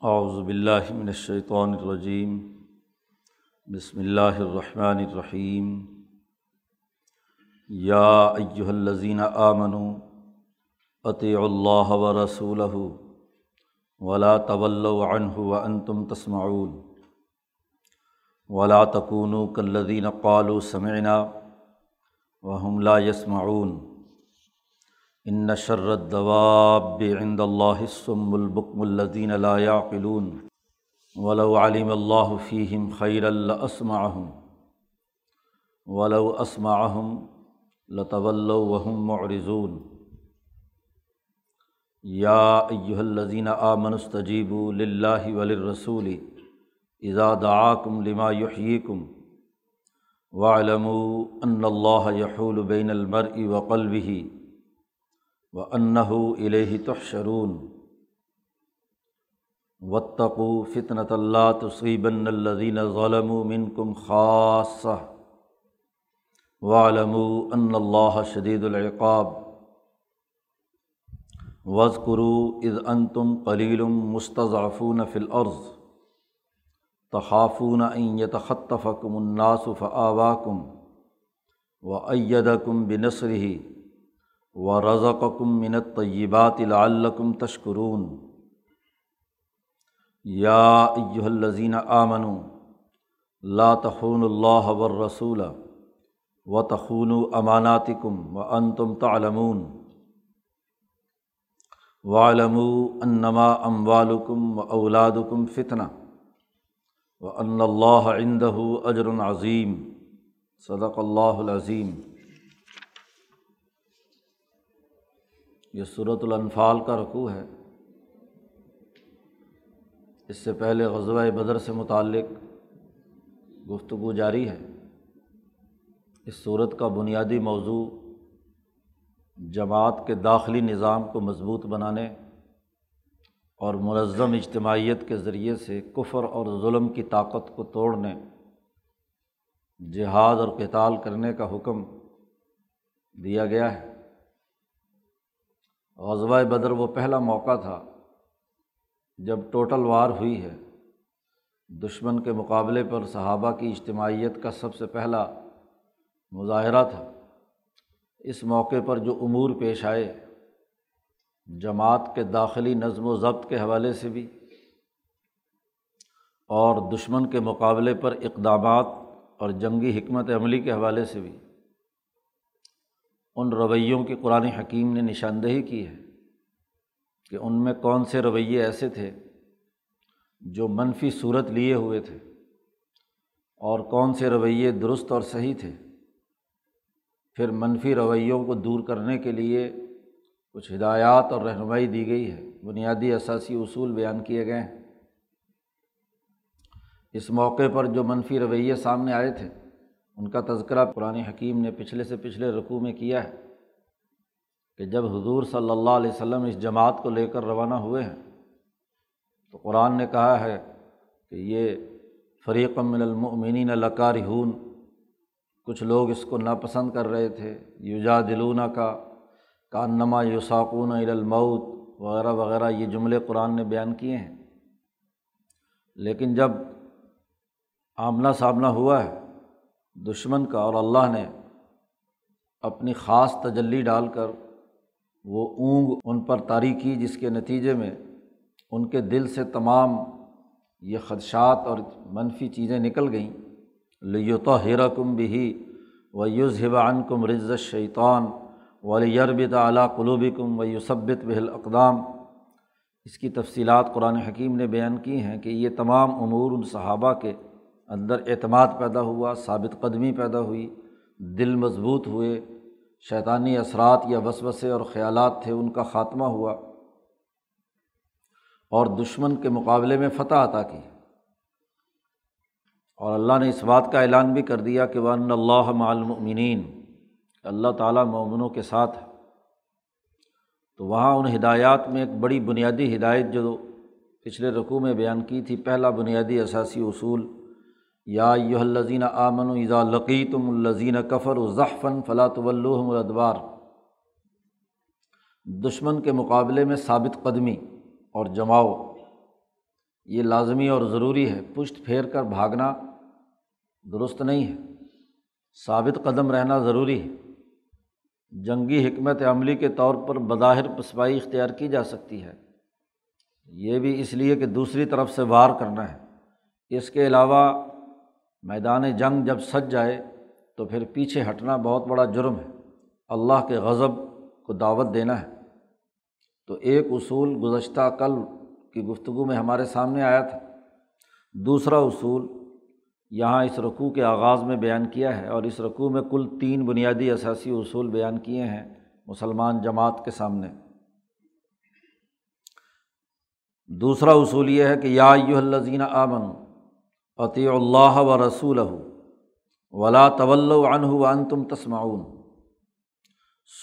اعوذ باللہ من الشیطان الرجیم، بسم اللہ الرحمن الرحیم۔ یا ایہا الذین آمنوا، اطیعوا اللہ و رسولہ ولا تولوا عنہ وانتم تسمعون۔ ولا تکونوا کالذین قالوا سمعنا وهم لا يسمعون ان شر الدواب عند اللہ الصم البکم الذین لا يعقلون ولو علم اللہ فیہم خیر لاسمعهم ولو اسمعهم لتولوا وهم معرضون یا ایہا الذین آمنوا استجیبوا للہ وللرسول اذا دعاکم لما یحییکم واعلموا ان اللہ یحول بین المرء وقلبہ و انّہ الہ تحشرون وطقو فطنۃ اللہ تصیبن الدین ظلم منکم خاصہ وعلم ان و ایدکم بنصرہ و رضقم منت طیبات العلکم تشکرون یا ایہ الذین آمنوا، لا تخون اللہ والرسول و تخون اماناتکم و انتم تعلمون۔ وعلموا انما اموالکم و اولادکم فتنہ و ان اللہ عندہ اجر عظیم صدق اللہ العظیم یہ صورت الانفال کا رقوع ہے۔ اس سے پہلے غزوہ بدر سے متعلق گفتگو جاری ہے۔ اس صورت کا بنیادی موضوع جماعت کے داخلی نظام کو مضبوط بنانے اور منظم اجتماعیت کے ذریعے سے کفر اور ظلم کی طاقت کو توڑنے، جہاد اور کتال کرنے کا حکم دیا گیا ہے۔ غزوہ بدر وہ پہلا موقع تھا جب ٹوٹل وار ہوئی ہے۔ دشمن کے مقابلے پر صحابہ کی اجتماعیت کا سب سے پہلا مظاہرہ تھا۔ اس موقع پر جو امور پیش آئے، جماعت کے داخلی نظم و ضبط کے حوالے سے بھی، اور دشمن کے مقابلے پر اقدامات اور جنگی حکمت عملی کے حوالے سے بھی۔ ان رویوں کی قرآن حکیم نے نشاندہی کی ہے کہ ان میں کون سے رویے ایسے تھے جو منفی صورت لیے ہوئے تھے اور کون سے رویے درست اور صحیح تھے۔ پھر منفی رویوں کو دور کرنے کے لیے کچھ ہدایات اور رہنمائی دی گئی ہے۔ بنیادی اثاثی اصول بیان کیے گئے ہیں۔ اس موقع پر جو منفی رویے سامنے آئے تھے ان کا تذکرہ قرآن حکیم نے پچھلے سے پچھلے رقوع میں کیا ہے کہ جب حضور صلی اللہ علیہ وسلم اس جماعت کو لے کر روانہ ہوئے ہیں، تو قرآن نے کہا ہے کہ یہ فریق من المؤمنین لکارہون، کچھ لوگ اس کو ناپسند کر رہے تھے یوجا دلونا کا کانما یوساکون المعود وغیرہ وغیرہ، یہ جملے قرآن نے بیان کیے ہیں۔ لیکن جب آمنا سامنا ہوا ہے دشمن کا اور اللہ نے اپنی خاص تجلی ڈال کر وہ اونگ ان پر طاری کی، جس کے نتیجے میں ان کے دل سے تمام یہ خدشات اور منفی چیزیں نکل گئیں۔ لیوتو ہیرا کم بھی و یوز ہبان کم رز شیطان ولیربت اعلیٰ قلوبی کم و یوسبت بہل اقدام اس کی تفصیلات قرآن حکیم نے بیان کی ہیں کہ یہ تمام امور ان صحابہ کے اندر اعتماد پیدا ہوا، ثابت قدمی پیدا ہوئی، دل مضبوط ہوئے، شیطانی اثرات یا وسوسے اور خیالات تھے، ان کا خاتمہ ہوا۔ اور دشمن کے مقابلے میں فتح عطا کی۔ اور اللہ نے اس بات کا اعلان بھی کر دیا کہ ون اللہ معلومین اللہ تعالیٰ مومنوں کے ساتھ ہے۔ تو وہاں ان ہدایات میں ایک بڑی بنیادی ہدایت جو پچھلے رقوع میں بیان کی تھی، پہلا بنیادی اثاثی اصول یا یو الزین آمن اذا لقیتم الزین کفر و ظفن فلاۃ الادبار۔ دشمن کے مقابلے میں ثابت قدمی اور جماؤ، یہ لازمی اور ضروری ہے۔ پشت پھیر کر بھاگنا درست نہیں ہے۔ ثابت قدم رہنا ضروری ہے۔ جنگی حکمت عملی کے طور پر بظاہر پسپائی اختیار کی جا سکتی ہے۔ یہ بھی اس لیے کہ دوسری طرف سے وار کرنا ہے۔ اس کے علاوہ میدان جنگ جب سج جائے تو پھر پیچھے ہٹنا بہت بڑا جرم ہے۔ اللہ کے غضب کو دعوت دینا ہے۔ تو ایک اصول گزشتہ کل کی گفتگو میں ہمارے سامنے آیا تھا۔ دوسرا اصول یہاں اس رقوع کے آغاز میں بیان کیا ہے اور اس رقوع میں کل تین بنیادی اثاثی اصول بیان کیے ہیں مسلمان جماعت کے سامنے۔ دوسرا اصول یہ ہے کہ یا الزین آمن عطی اللہ و رسول ولا طول ون تم تسمعون۔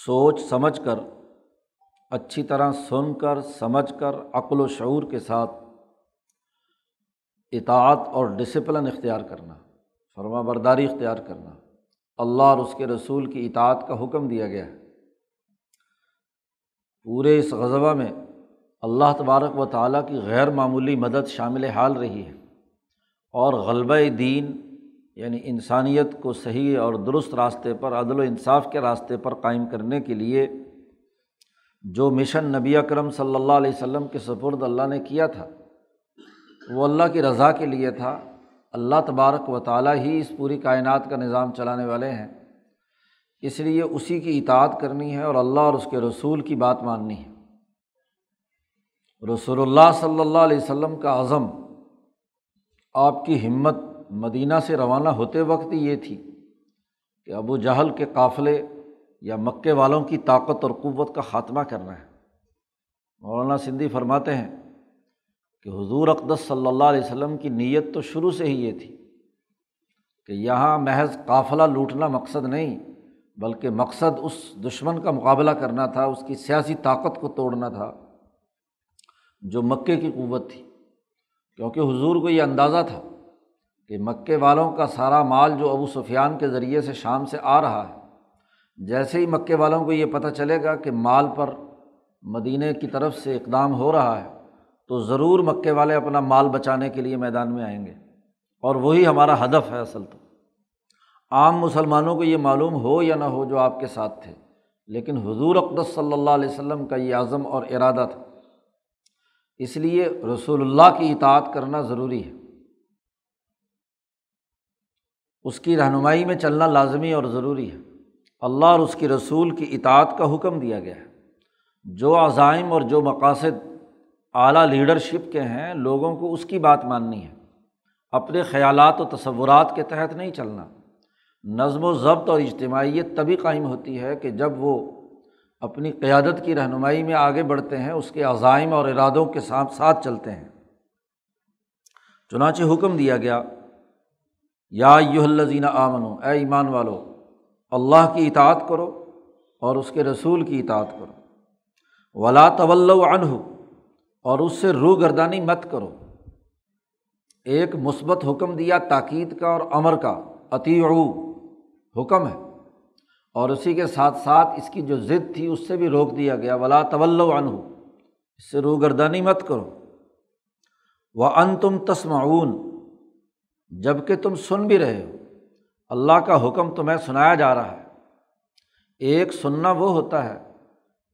سوچ سمجھ کر، اچھی طرح سن کر، سمجھ کر عقل و شعور کے ساتھ اطاعت اور ڈسپلن اختیار کرنا، فرما برداری اختیار کرنا۔ اللہ اور اس کے رسول کی اطاعت کا حکم دیا گیا ہے۔ پورے اس غذبہ میں اللہ تبارک و تعالیٰ کی غیر معمولی مدد شامل حال رہی ہے۔ اور غلبہ دین یعنی انسانیت کو صحیح اور درست راستے پر، عدل و انصاف کے راستے پر قائم کرنے کے لیے جو مشن نبی اکرم صلی اللہ علیہ وسلم کے سپرد اللہ نے کیا تھا، وہ اللہ کی رضا کے لیے تھا۔ اللہ تبارک و تعالیٰ ہی اس پوری کائنات کا نظام چلانے والے ہیں۔ اس لیے اسی کی اطاعت کرنی ہے اور اللہ اور اس کے رسول کی بات ماننی ہے۔ رسول اللہ صلی اللہ علیہ وسلم کا عزم آپ کی ہمت مدینہ سے روانہ ہوتے وقت یہ تھی کہ ابو جہل کے قافلے یا مکے والوں کی طاقت اور قوت کا خاتمہ کرنا ہے۔ مولانا سندھی فرماتے ہیں کہ حضور اقدس صلی اللہ علیہ وسلم کی نیت تو شروع سے ہی یہ تھی کہ یہاں محض قافلہ لوٹنا مقصد نہیں، بلکہ مقصد اس دشمن کا مقابلہ کرنا تھا، اس کی سیاسی طاقت کو توڑنا تھا جو مکے کی قوت تھی۔ کیونکہ حضور کو یہ اندازہ تھا کہ مکے والوں کا سارا مال جو ابو سفیان کے ذریعے سے شام سے آ رہا ہے، جیسے ہی مکے والوں کو یہ پتہ چلے گا کہ مال پر مدینہ کی طرف سے اقدام ہو رہا ہے، تو ضرور مکے والے اپنا مال بچانے کے لیے میدان میں آئیں گے۔ اور وہی ہمارا ہدف ہے اصل تو۔ عام مسلمانوں کو یہ معلوم ہو یا نہ ہو جو آپ کے ساتھ تھے، لیکن حضور اقدس صلی اللہ علیہ وسلم کا یہ عزم اور ارادہ تھا۔ اس لیے رسول اللہ کی اطاعت کرنا ضروری ہے۔ اس کی رہنمائی میں چلنا لازمی اور ضروری ہے۔ اللہ اور اس کی رسول کی اطاعت کا حکم دیا گیا ہے۔ جو عزائم اور جو مقاصد اعلیٰ لیڈرشپ کے ہیں، لوگوں کو اس کی بات ماننی ہے۔ اپنے خیالات و تصورات کے تحت نہیں چلنا۔ نظم و ضبط اور اجتماعیت تبھی قائم ہوتی ہے کہ جب وہ اپنی قیادت کی رہنمائی میں آگے بڑھتے ہیں، اس کے عزائم اور ارادوں کے ساتھ ساتھ چلتے ہیں۔ چنانچہ حکم دیا گیا، یا یو الزین آمن اے ایمان والو، اللہ کی اطاعت کرو اور اس کے رسول کی اطاعت کرو۔ ولا طول عنہ، اور اس سے روح گردانی مت کرو۔ ایک مثبت حکم دیا تاکید کا اور امر کا عطی حکم ہے۔ اور اسی کے ساتھ ساتھ اس کی جو ضد تھی اس سے بھی روک دیا گیا۔ ولا طول عنہ اس سے روح گردانی مت کرو۔ وہ ان تم تسمعون۔ جبکہ تم سن بھی رہے ہو۔ اللہ کا حکم تمہیں سنایا جا رہا ہے۔ ایک سننا وہ ہوتا ہے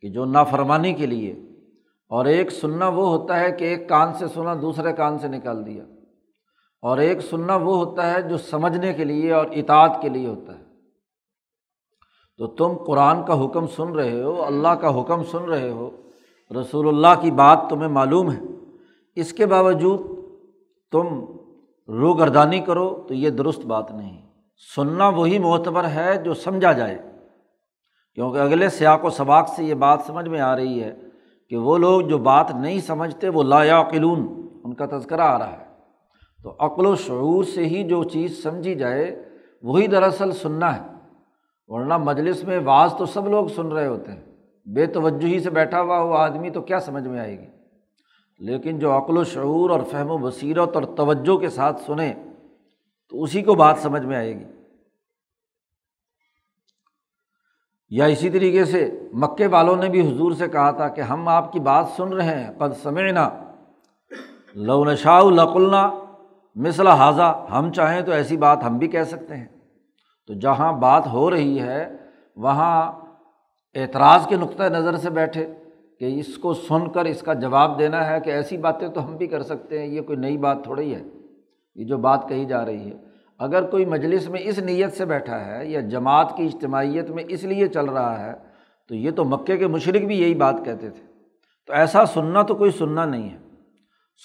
کہ جو نافرمانی کے لیے، اور ایک سننا وہ ہوتا ہے کہ ایک کان سے سنا، دوسرے کان سے نکال دیا۔ اور ایک سننا وہ ہوتا ہے جو سمجھنے کے لیے اور اطاعت کے لیے ہوتا ہے۔ تو تم قرآن کا حکم سن رہے ہو، اللہ کا حکم سن رہے ہو، رسول اللہ کی بات تمہیں معلوم ہے۔ اس کے باوجود تم رو گردانی کرو تو یہ درست بات نہیں۔ سننا وہی معتبر ہے جو سمجھا جائے۔ کیونکہ اگلے سیاق و سباق سے یہ بات سمجھ میں آ رہی ہے کہ وہ لوگ جو بات نہیں سمجھتے وہ لا قلون ان کا تذکرہ آ رہا ہے۔ تو عقل و شعور سے ہی جو چیز سمجھی جائے، وہی دراصل سننا ہے۔ ورنہ مجلس میں بعض تو سب لوگ سن رہے ہوتے ہیں۔ بے توجہی سے بیٹھا ہوا وہ آدمی تو کیا سمجھ میں آئے گی؟ لیکن جو عقل و شعور اور فہم و بصیرت اور توجہ کے ساتھ سنیں، تو اسی کو بات سمجھ میں آئے گی۔ یا اسی طریقے سے مکے والوں نے بھی حضور سے کہا تھا کہ ہم آپ کی بات سن رہے ہیں، قد سمعنا۔ لونشاء لقلنا مثلا حاضہ ہم چاہیں تو ایسی بات ہم بھی کہہ سکتے ہیں۔ تو جہاں بات ہو رہی ہے، وہاں اعتراض کے نقطۂ نظر سے بیٹھے کہ اس کو سن کر اس کا جواب دینا ہے کہ ایسی باتیں تو ہم بھی کر سکتے ہیں، یہ کوئی نئی بات تھوڑی ہے۔ یہ جو بات کہی جا رہی ہے، اگر کوئی مجلس میں اس نیت سے بیٹھا ہے یا جماعت کی اجتماعیت میں اس لیے چل رہا ہے، تو یہ تو مکے کے مشرق بھی یہی بات کہتے تھے۔ تو ایسا سننا تو کوئی سننا نہیں ہے۔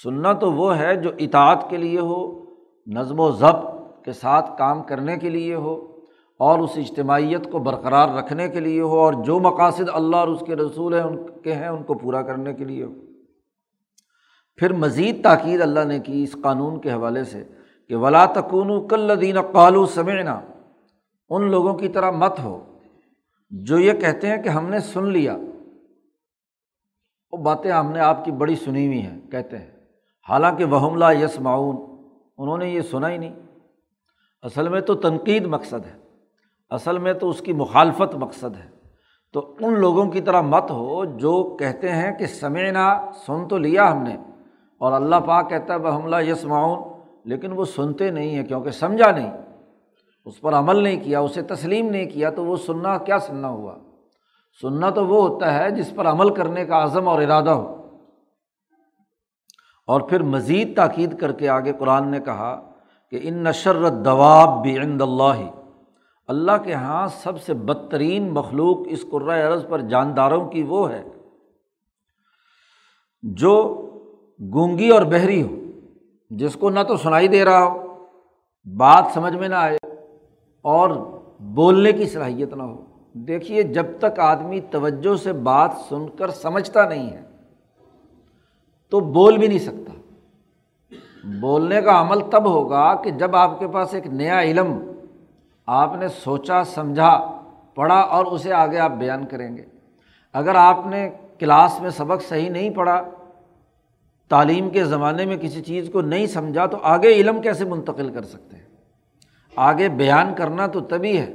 سننا تو وہ ہے جو اطاعت کے لیے ہو، نظم و ضبط کے ساتھ کام کرنے کے لیے ہو اور اس اجتماعیت کو برقرار رکھنے کے لیے ہو اور جو مقاصد اللہ اور اس کے رسول ہیں، ان کے ہیں، ان کو پورا کرنے کے لیے ہو۔ پھر مزید تاکید اللہ نے کی اس قانون کے حوالے سے کہ ولا تکون کلدین قالو سمعنا۔ ان لوگوں کی طرح مت ہو۔ جو یہ کہتے ہیں کہ ہم نے سن لیا۔ وہ باتیں ہم نے آپ کی بڑی سنی ہوئی ہیں، کہتے ہیں۔ حالانکہ وہم یس معاون انہوں نے یہ سنا ہی نہیں۔ اصل میں تو تنقید مقصد ہے، اصل میں تو اس کی مخالفت مقصد ہے۔ تو ان لوگوں کی طرح مت ہو جو کہتے ہیں کہ سمعنا، سن تو لیا ہم نے۔ اور اللہ پاک کہتا ہے بحملہ یس معاون لیکن وہ سنتے نہیں ہیں کیونکہ سمجھا نہیں۔ اس پر عمل نہیں کیا، اسے تسلیم نہیں کیا، تو وہ سننا کیا سننا ہوا؟ سننا تو وہ ہوتا ہے جس پر عمل کرنے کا عزم اور ارادہ ہو۔ اور پھر مزید تاکید کر کے آگے قرآن نے کہا کہ ان نشر دواب بھی عند اللہ۔ اللہ کے یہاں سب سے بدترین مخلوق اس قرۂۂ عرض پر جانداروں کی وہ ہے جو گونگی اور بحری ہو، جس کو نہ تو سنائی دے رہا ہو، بات سمجھ میں نہ آئے اور بولنے کی صلاحیت نہ ہو۔ دیکھیے، جب تک آدمی توجہ سے بات سن کر سمجھتا نہیں ہے، تو بول بھی نہیں سکتا۔ بولنے کا عمل تب ہوگا کہ جب آپ کے پاس ایک نیا علم آپ نے سوچا، سمجھا، پڑھا اور اسے آگے آپ بیان کریں گے۔ اگر آپ نے کلاس میں سبق صحیح نہیں پڑھا، تعلیم کے زمانے میں کسی چیز کو نہیں سمجھا، تو آگے علم کیسے منتقل کر سکتے ہیں؟ آگے بیان کرنا تو تبھی ہے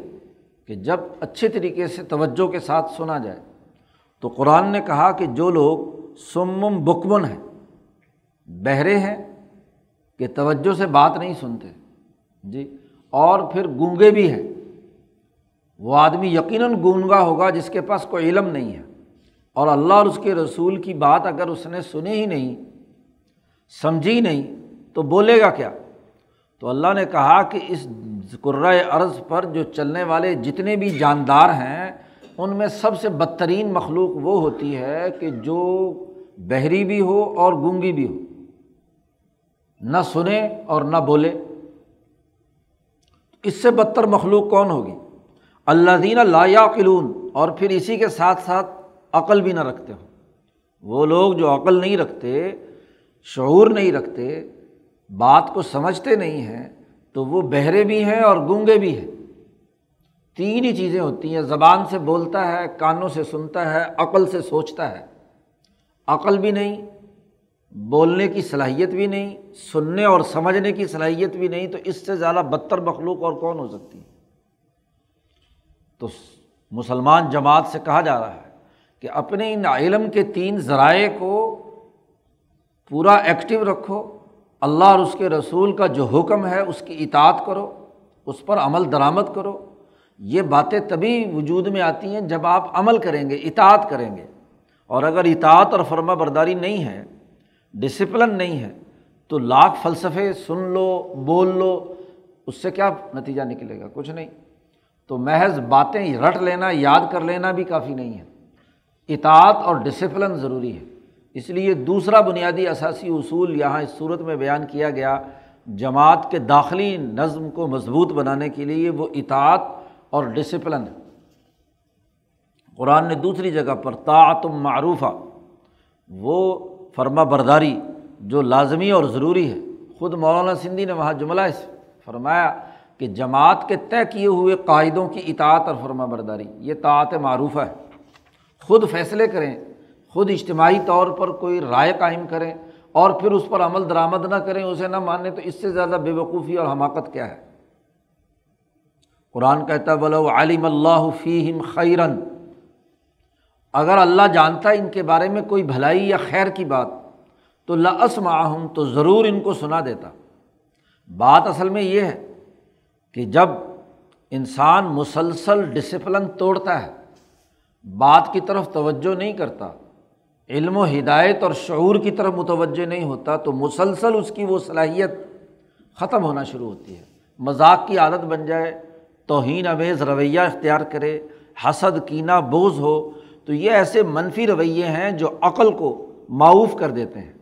کہ جب اچھے طریقے سے توجہ کے ساتھ سنا جائے۔ تو قرآن نے کہا کہ جو لوگ سمم بکمن ہیں، بہرے ہیں کہ توجہ سے بات نہیں سنتے۔ جی اور پھر گونگے بھی ہیں۔ وہ آدمی یقیناً گونگا ہوگا جس کے پاس کوئی علم نہیں ہے۔ اور اللہ اور اس کے رسول کی بات اگر اس نے سنی ہی نہیں، سمجھی نہیں، تو بولے گا کیا؟ تو اللہ نے کہا کہ اس قرۂۂ عرض پر جو چلنے والے جتنے بھی جاندار ہیں، ان میں سب سے بدترین مخلوق وہ ہوتی ہے کہ جو بحری بھی ہو اور گونگی بھی ہو۔ نہ سنے اور نہ بولے اس سے بدتر مخلوق کون ہوگی؟ اللہ دین لا قلون اور پھر اسی کے ساتھ ساتھ عقل بھی نہ رکھتے ہوں۔ وہ لوگ جو عقل نہیں رکھتے، شعور نہیں رکھتے، بات کو سمجھتے نہیں ہیں، تو وہ بہرے بھی ہیں اور گونگے بھی ہیں۔ تین ہی چیزیں ہوتی ہیں، زبان سے بولتا ہے، کانوں سے سنتا ہے، عقل سے سوچتا ہے۔ عقل بھی نہیں بولنے کی صلاحیت بھی نہیں، سننے اور سمجھنے کی صلاحیت بھی نہیں، تو اس سے زیادہ بدتر مخلوق اور کون ہو سکتی ہے؟ تو مسلمان جماعت سے کہا جا رہا ہے کہ اپنے ان علم کے تین ذرائع کو پورا ایکٹیو رکھو، اللہ اور اس کے رسول کا جو حکم ہے، اس کی اطاعت کرو، اس پر عمل درآمد کرو۔ یہ باتیں تبھی وجود میں آتی ہیں جب آپ عمل کریں گے، اطاعت کریں گے۔ اور اگر اطاعت اور فرما برداری نہیں ہے ڈسپلن نہیں ہے تو لاکھ فلسفے سن لو، بول لو، اس سے کیا نتیجہ نکلے گا؟ کچھ نہیں۔ تو محض باتیں رٹ لینا، یاد کر لینا بھی کافی نہیں ہے۔ اطاعت اور ڈسپلن ضروری ہے۔ اس لیے دوسرا بنیادی اثاثی اصول یہاں اس صورت میں بیان کیا گیا، جماعت کے داخلی نظم کو مضبوط بنانے کے لیے وہ اطاعت اور ڈسپلن ہے۔ قرآن نے دوسری جگہ پر طاعتم معروفہ، وہ فرما برداری جو لازمی اور ضروری ہے۔ خود مولانا سندھی نے وہاں جملہ فرمایا کہ جماعت کے طے کیے ہوئے قاعدوں کی اطاعت اور فرما برداری، یہ طاعت معروف ہے۔ خود فیصلے کریں، خود اجتماعی طور پر کوئی رائے قائم کریں اور پھر اس پر عمل درآمد نہ کریں، اسے نہ مانیں تو اس سے زیادہ بے وقوفی اور حماقت کیا ہے؟ قرآن کہتا بولو عالم اللہ فیم خیرن اگر اللہ جانتا ہے ان کے بارے میں کوئی بھلائی یا خیر کی بات، تو لس معاہم تو ضرور ان کو سنا دیتا۔ بات اصل میں یہ ہے کہ جب انسان مسلسل ڈسپلن توڑتا ہے، بات کی طرف توجہ نہیں کرتا، علم و ہدایت اور شعور کی طرف متوجہ نہیں ہوتا، تو مسلسل اس کی وہ صلاحیت ختم ہونا شروع ہوتی ہے۔ مذاق کی عادت بن جائے، توہین امیز رویہ اختیار کرے، حسد، کینہ بوجھ ہو تو یہ ایسے منفی رویے ہیں جو عقل کو معاوف کر دیتے ہیں۔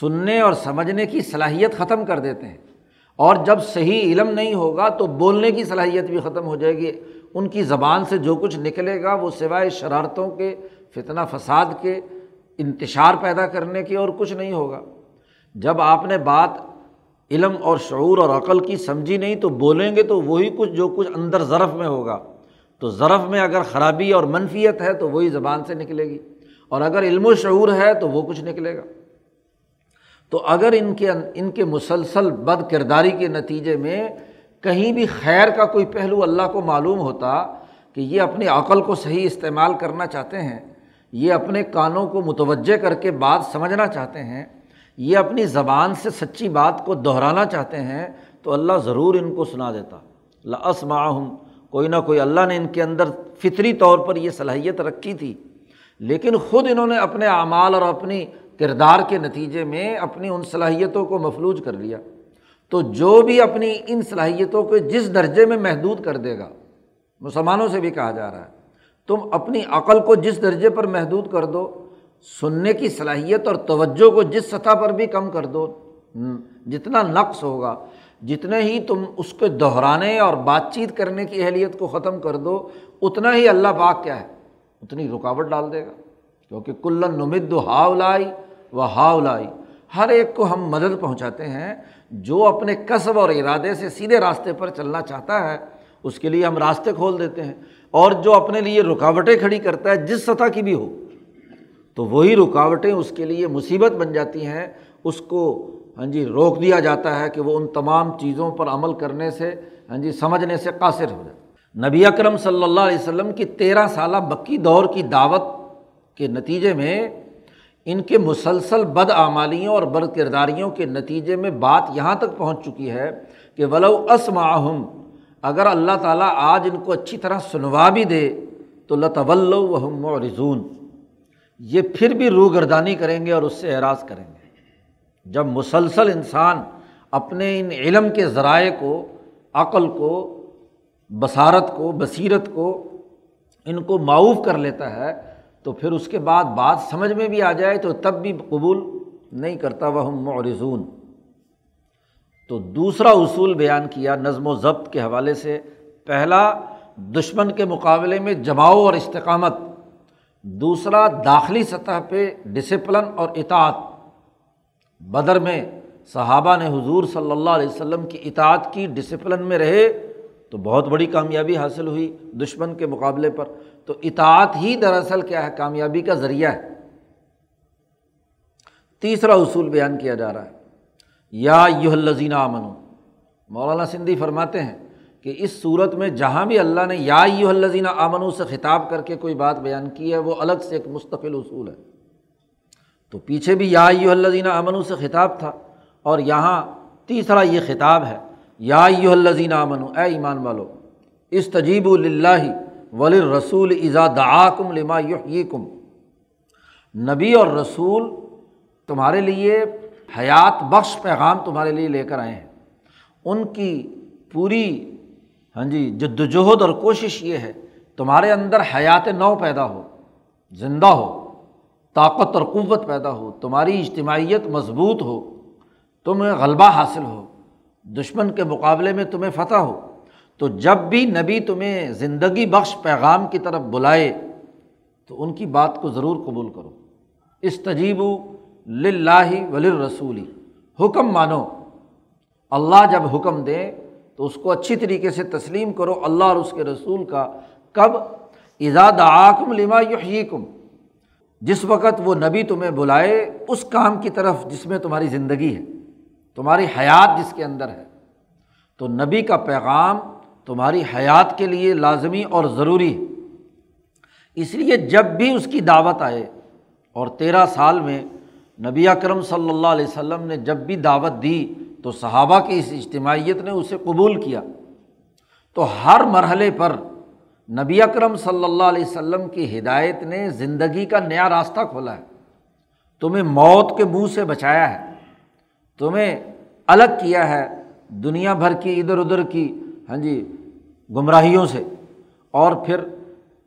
سننے اور سمجھنے کی صلاحیت ختم کر دیتے ہیں۔ اور جب صحیح علم نہیں ہوگا تو بولنے کی صلاحیت بھی ختم ہو جائے گی۔ ان کی زبان سے جو کچھ نکلے گا وہ سوائے شرارتوں کے، فتنہ فساد کے، انتشار پیدا کرنے کی اور کچھ نہیں ہوگا۔ جب آپ نے بات علم اور شعور اور عقل کی سمجھی نہیں تو بولیں گے تو وہی کچھ جو کچھ اندر ضرف میں ہوگا۔ تو ضرف میں اگر خرابی اور منفیت ہے تو وہی زبان سے نکلے گی اور اگر علم و شعور ہے تو وہ کچھ نکلے گا تو اگر ان کے ان کے مسلسل بد کرداری کے نتیجے میں کہیں بھی خیر کا کوئی پہلو اللہ کو معلوم ہوتا کہ یہ اپنی عقل کو صحیح استعمال کرنا چاہتے ہیں، یہ اپنے کانوں کو متوجہ کر کے بات سمجھنا چاہتے ہیں، یہ اپنی زبان سے سچی بات کو دہرانا چاہتے ہیں تو اللہ ضرور ان کو سنا دیتا۔ لس معاہم کوئی نہ کوئی اللہ نے ان کے اندر فطری طور پر یہ صلاحیت رکھی تھی۔ لیکن خود انہوں نے اپنے اعمال اور اپنی کردار کے نتیجے میں اپنی ان صلاحیتوں کو مفلوج کر لیا۔ تو جو بھی اپنی ان صلاحیتوں کو جس درجے میں محدود کر دے گا، مسلمانوں سے بھی کہا جا رہا ہے، تم اپنی عقل کو جس درجے پر محدود کر دو، سننے کی صلاحیت اور توجہ کو جس سطح پر بھی کم کر دو جتنا نقص ہوگا جتنے ہی تم اس کو دہرانے اور بات چیت کرنے کی اہلیت کو ختم کر دو، اتنا ہی اللہ پاک کیا ہے؟ اتنی رکاوٹ ڈال دے گا۔ کیونکہ کلن نمد ہاؤ لائی و ہاؤ لائی ہر ایک کو ہم مدد پہنچاتے ہیں، جو اپنے قصب اور ارادے سے سیدھے راستے پر چلنا چاہتا ہے، اس کے لیے ہم راستے کھول دیتے ہیں۔ اور جو اپنے لیے رکاوٹیں کھڑی کرتا ہے، جس سطح کی بھی ہو، تو وہی رکاوٹیں اس کے لیے مصیبت بن جاتی ہیں۔ اس کو ہاں جی روک دیا جاتا ہے کہ وہ ان تمام چیزوں پر عمل کرنے سے ہاں جی سمجھنے سے قاصر ہو جائے۔ نبی اکرم صلی اللہ علیہ وسلم کی تیرہ سالہ بکی دور کی دعوت کے نتیجے میں ان کے مسلسل بد اعمالیوں اور بد کرداریوں کے نتیجے میں بات یہاں تک پہنچ چکی ہے کہ ولو اسماہم اگر اللہ تعالیٰ آج ان کو اچھی طرح سنوا بھی دے، تو لطول وہم و رضون یہ پھر بھی روح گردانی کریں گے اور اس سے اعراض کریں گے۔ جب مسلسل انسان اپنے ان علم کے ذرائع کو، عقل کو، بصارت کو، بصیرت کو، ان کو معاوف کر لیتا ہے، تو پھر اس کے بعد بات سمجھ میں بھی آ جائے تو تب بھی قبول نہیں کرتا وہ معرضون۔ تو دوسرا اصول بیان کیا نظم و ضبط کے حوالے سے، پہلا، دشمن کے مقابلے میں جماؤ اور استقامت۔ دوسرا، داخلی سطح پہ ڈسپلن اور اطاعت۔ بدر میں صحابہ نے حضور صلی اللہ علیہ وسلم کی اطاعت کی ڈسپلن میں رہے تو بہت بڑی کامیابی حاصل ہوئی دشمن کے مقابلے پر۔ تو اطاعت ہی دراصل کیا ہے؟ کامیابی کا ذریعہ ہے۔ تیسرا اصول بیان کیا جا رہا ہے۔ یا یو الزین امن مولانا سندھی فرماتے ہیں کہ اس صورت میں جہاں بھی اللہ نے یا یو الزین امن سے خطاب کر کے کوئی بات بیان کی ہے، وہ الگ سے ایک مستقل اصول ہے۔ تو پیچھے بھی یا یو الزین امن سے خطاب تھا اور یہاں تیسرا یہ خطاب ہے، یا یو الزین امن اے ایمان والو اس تجیب اللہ ولی رسول ازا دا کم لما کم نبی اور رسول تمہارے لیے حیات بخش پیغام تمہارے لیے لے کر آئے ہیں۔ ان کی پوری ہاں جی جد وجہد اور کوشش یہ ہے، تمہارے اندر حیات نو پیدا ہو، زندہ ہو۔ طاقت اور قوت پیدا ہو، تمہاری اجتماعیت مضبوط ہو، تمہیں غلبہ حاصل ہو، دشمن کے مقابلے میں تمہیں فتح ہو۔ تو جب بھی نبی تمہیں زندگی بخش پیغام کی طرف بلائے، تو ان کی بات کو ضرور قبول کرو۔ اس تجیب لاہ ولی رسولی حکم مانو۔ اللہ جب حکم دے، تو اس کو اچھی طریقے سے تسلیم کرو اللہ اور اس کے رسول کا۔ کب؟ ایزاد آکم لما یحییکم۔ جس وقت وہ نبی تمہیں بلائے، اس کام کی طرف جس میں تمہاری زندگی ہے، تمہاری حیات جس کے اندر ہے۔ تو نبی کا پیغام تمہاری حیات کے لیے لازمی اور ضروری ہے۔ اس لیے جب بھی اس کی دعوت آئے، اور تیرہ سال میں نبی اکرم صلی اللہ علیہ وسلم نے جب بھی دعوت دی، تو صحابہ کی اس اجتماعیت نے اسے قبول کیا۔ تو ہر مرحلے پر نبی اکرم صلی اللہ علیہ وسلم کی ہدایت نے زندگی کا نیا راستہ کھولا ہے۔ تمہیں موت کے منہ سے بچایا ہے۔ تمہیں الگ کیا ہے۔ دنیا بھر کی ادھر ادھر کی ہاں جی گمراہیوں سے۔ اور پھر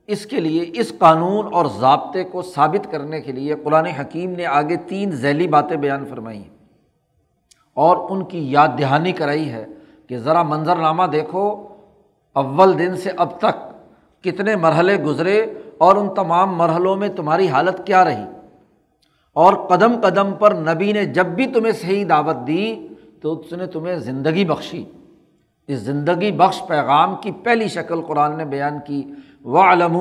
اس کے لیے، اس قانون اور ضابطے کو ثابت کرنے کے لیے قرآن حکیم نے آگے تین ذیلی باتیں بیان فرمائی ہیں۔ اور ان کی یاد دہانی کرائی ہے کہ ذرا منظر نامہ دیکھو۔ اول دن سے اب تک کتنے مرحلے گزرے اور ان تمام مرحلوں میں تمہاری حالت کیا رہی۔ اور قدم قدم پر نبی نے جب بھی تمہیں صحیح دعوت دی تو اس نے تمہیں زندگی بخشی۔ اس زندگی بخش پیغام کی پہلی شکل قرآن نے بیان کی۔ و علم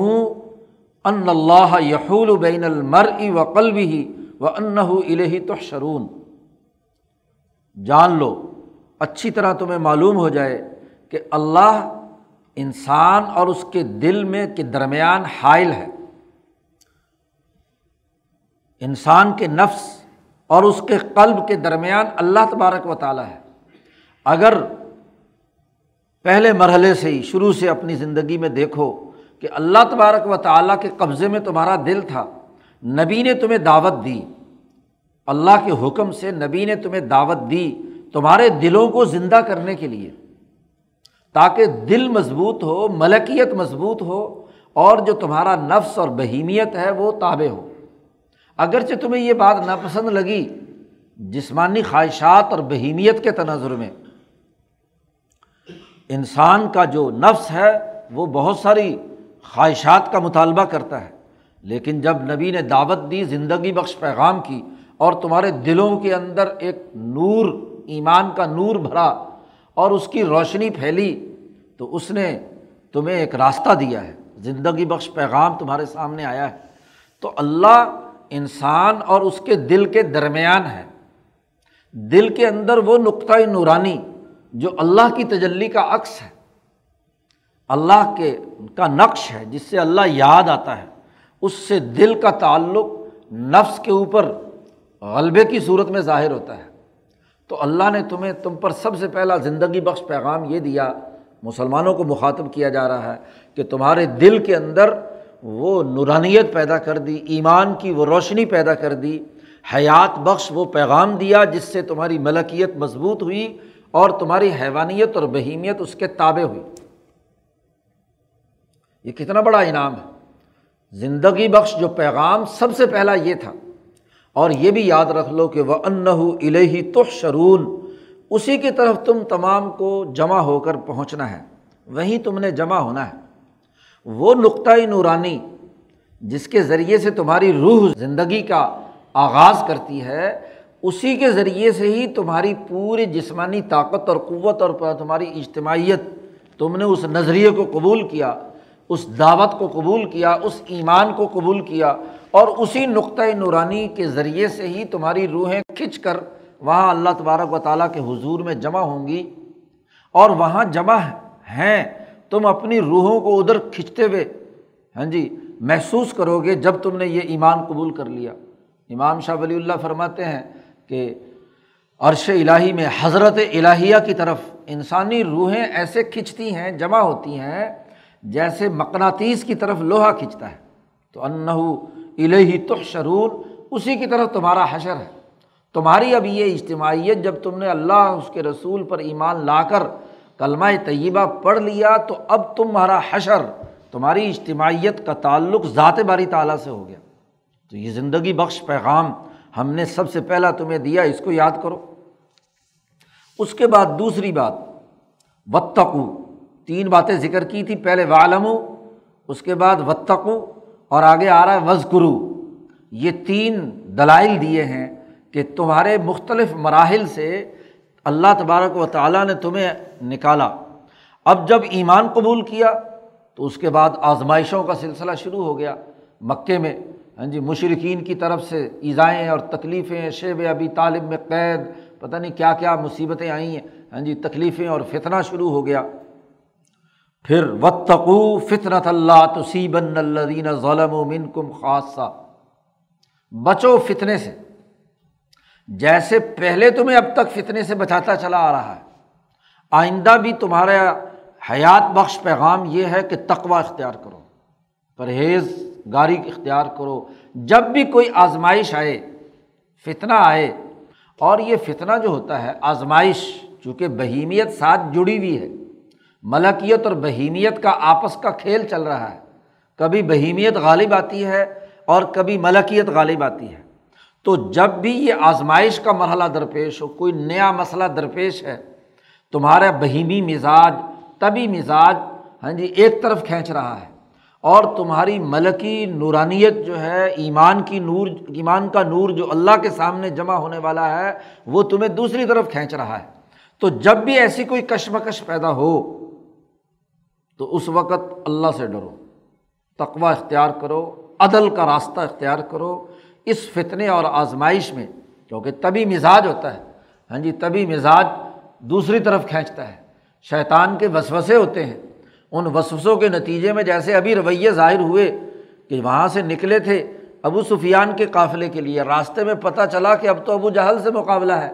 ان اللہ یحول بین المر و قلب ہی و انََََََََََََََََََََََََََََََََََََََََََََََ انسان اور اس کے دل میں کے درمیان حائل ہے۔ انسان کے نفس اور اس کے قلب کے درمیان اللہ تبارک و تعالیٰ ہے۔ اگر پہلے مرحلے سے ہی، شروع سے اپنی زندگی میں دیکھو کہ اللہ تبارک و تعالیٰ کے قبضے میں تمہارا دل تھا، نبی نے تمہیں دعوت دی۔ اللہ کے حکم سے نبی نے تمہیں دعوت دی تمہارے دلوں کو زندہ کرنے کے لیے۔ تاکہ دل مضبوط ہو، ملکیت مضبوط ہو اور جو تمہارا نفس اور بہیمیت ہے وہ تابع ہو۔ اگرچہ تمہیں یہ بات ناپسند لگی جسمانی خواہشات اور بہیمیت کے تناظر میں، انسان کا جو نفس ہے وہ بہت ساری خواہشات کا مطالبہ کرتا ہے، لیکن جب نبی نے دعوت دی، زندگی بخش پیغام کی اور تمہارے دلوں کے اندر ایک نور، ایمان کا نور بھرا اور اس کی روشنی پھیلی تو اس نے تمہیں ایک راستہ دیا ہے۔ زندگی بخش پیغام تمہارے سامنے آیا ہے۔ تو اللہ انسان اور اس کے دل کے درمیان ہے۔ دل کے اندر وہ نقطۂ نورانی جو اللہ کی تجلی کا عکس ہے۔ اللہ کے کا نقش ہے جس سے اللہ یاد آتا ہے۔ اس سے دل کا تعلق نفس کے اوپر غلبے کی صورت میں ظاہر ہوتا ہے۔ تو اللہ نے تمہیں تم پر سب سے پہلا زندگی بخش پیغام یہ دیا، مسلمانوں کو مخاطب کیا جا رہا ہے کہ تمہارے دل کے اندر وہ نورانیت پیدا کر دی، ایمان کی وہ روشنی پیدا کر دی، حیات بخش وہ پیغام دیا جس سے تمہاری ملکیت مضبوط ہوئی اور تمہاری حیوانیت اور بہیمیت اس کے تابع ہوئی۔ یہ کتنا بڑا انعام ہے۔ زندگی بخش جو پیغام سب سے پہلا یہ تھا۔ اور یہ بھی یاد رکھ لو کہ وہ انّ اس دعوت کو قبول کیا، اس ایمان کو قبول کیا اور اسی نقطۂ نورانی کے ذریعے سے ہی تمہاری روحیں کھنچ کر وہاں اللہ تبارک و تعالیٰ کے حضور میں جمع ہوں گی اور وہاں جمع ہیں۔ تم اپنی روحوں کو ادھر کھنچتے ہوئے ہاں جی محسوس کرو گے جب تم نے یہ ایمان قبول کر لیا۔ امام شاہ ولی اللہ فرماتے ہیں کہ عرش الٰہی میں حضرت الہیہ کی طرف انسانی روحیں ایسے کھنچتی ہیں، جمع ہوتی ہیں جیسے مقناطیس کی طرف لوہا کھنچتا ہے، تو انّو الہی تحشرون، اسی کی طرف تمہارا حشر ہے۔ تمہاری اب یہ اجتماعیت، جب تم نے اللہ، اس کے رسول پر ایمان لا کر کلمہ طیبہ پڑھ لیا، تو اب تمہارا حشر، تمہاری اجتماعیت کا تعلق ذات باری تعالیٰ سے ہو گیا۔ تو یہ زندگی بخش پیغام ہم نے سب سے پہلا تمہیں دیا، اس کو یاد کرو۔ اس کے بعد دوسری بات بتقو تین باتیں ذکر کی تھی، پہلے والم اس کے بعد وطقو اور آگے آ رہا ہے وز کرو یہ تین دلائل دیے ہیں کہ تمہارے مختلف مراحل سے اللہ تبارک و تعالیٰ نے تمہیں نکالا۔ اب جب ایمان قبول کیا، تو اس کے بعد آزمائشوں کا سلسلہ شروع ہو گیا۔ مکے میں ہاں جی مشرقین کی طرف سے ایزائیں اور تکلیفیں، شیب ابھی طالب میں قید، پتہ نہیں کیا کیا مصیبتیں آئی ہیں۔ ہاں جی تکلیفیں اور فتنہ شروع ہو گیا۔ پھر وطقو فطرت اللہ تصیبن الدین ظلم و من کم خاصہ بچو فتنے سے۔ جیسے پہلے تمہیں اب تک فتنے سے بچاتا چلا آ رہا ہے۔ آئندہ بھی تمہارا حیات بخش پیغام یہ ہے کہ تقوا اختیار کرو۔ پرہیز گاری اختیار کرو۔ جب بھی کوئی آزمائش آئے، فتنہ آئے، اور یہ فتنہ جو ہوتا ہے، آزمائش، چونکہ بہیمیت ساتھ جڑی ہوئی ہے۔ ملکیت اور بہیمیت کا آپس کا کھیل چل رہا ہے۔ کبھی بہیمیت غالب آتی ہے اور کبھی ملکیت غالب آتی ہے۔ تو جب بھی یہ آزمائش کا مرحلہ درپیش ہو، کوئی نیا مسئلہ درپیش ہے، تمہارا بہیمی مزاج، طبی مزاج ہاں جی ایک طرف کھینچ رہا ہے۔ اور تمہاری ملکی نورانیت جو ہے، ایمان کی نور، ایمان کا نور جو اللہ کے سامنے جمع ہونے والا ہے، وہ تمہیں دوسری طرف کھینچ رہا ہے۔ تو جب بھی ایسی کوئی کشمکش پیدا ہو تو اس وقت اللہ سے ڈرو تقوا اختیار کرو، عدل کا راستہ اختیار کرو۔ اس فتنے اور آزمائش میں، کیونکہ تبھی مزاج ہوتا ہے۔ ہاں جی تبھی مزاج دوسری طرف کھینچتا ہے۔ شیطان کے وسوسے ہوتے ہیں۔ ان وسوسوں کے نتیجے میں جیسے ابھی رویے ظاہر ہوئے کہ وہاں سے نکلے تھے ابو سفیان کے قافلے کے لیے۔ راستے میں پتہ چلا کہ اب تو ابو جہل سے مقابلہ ہے۔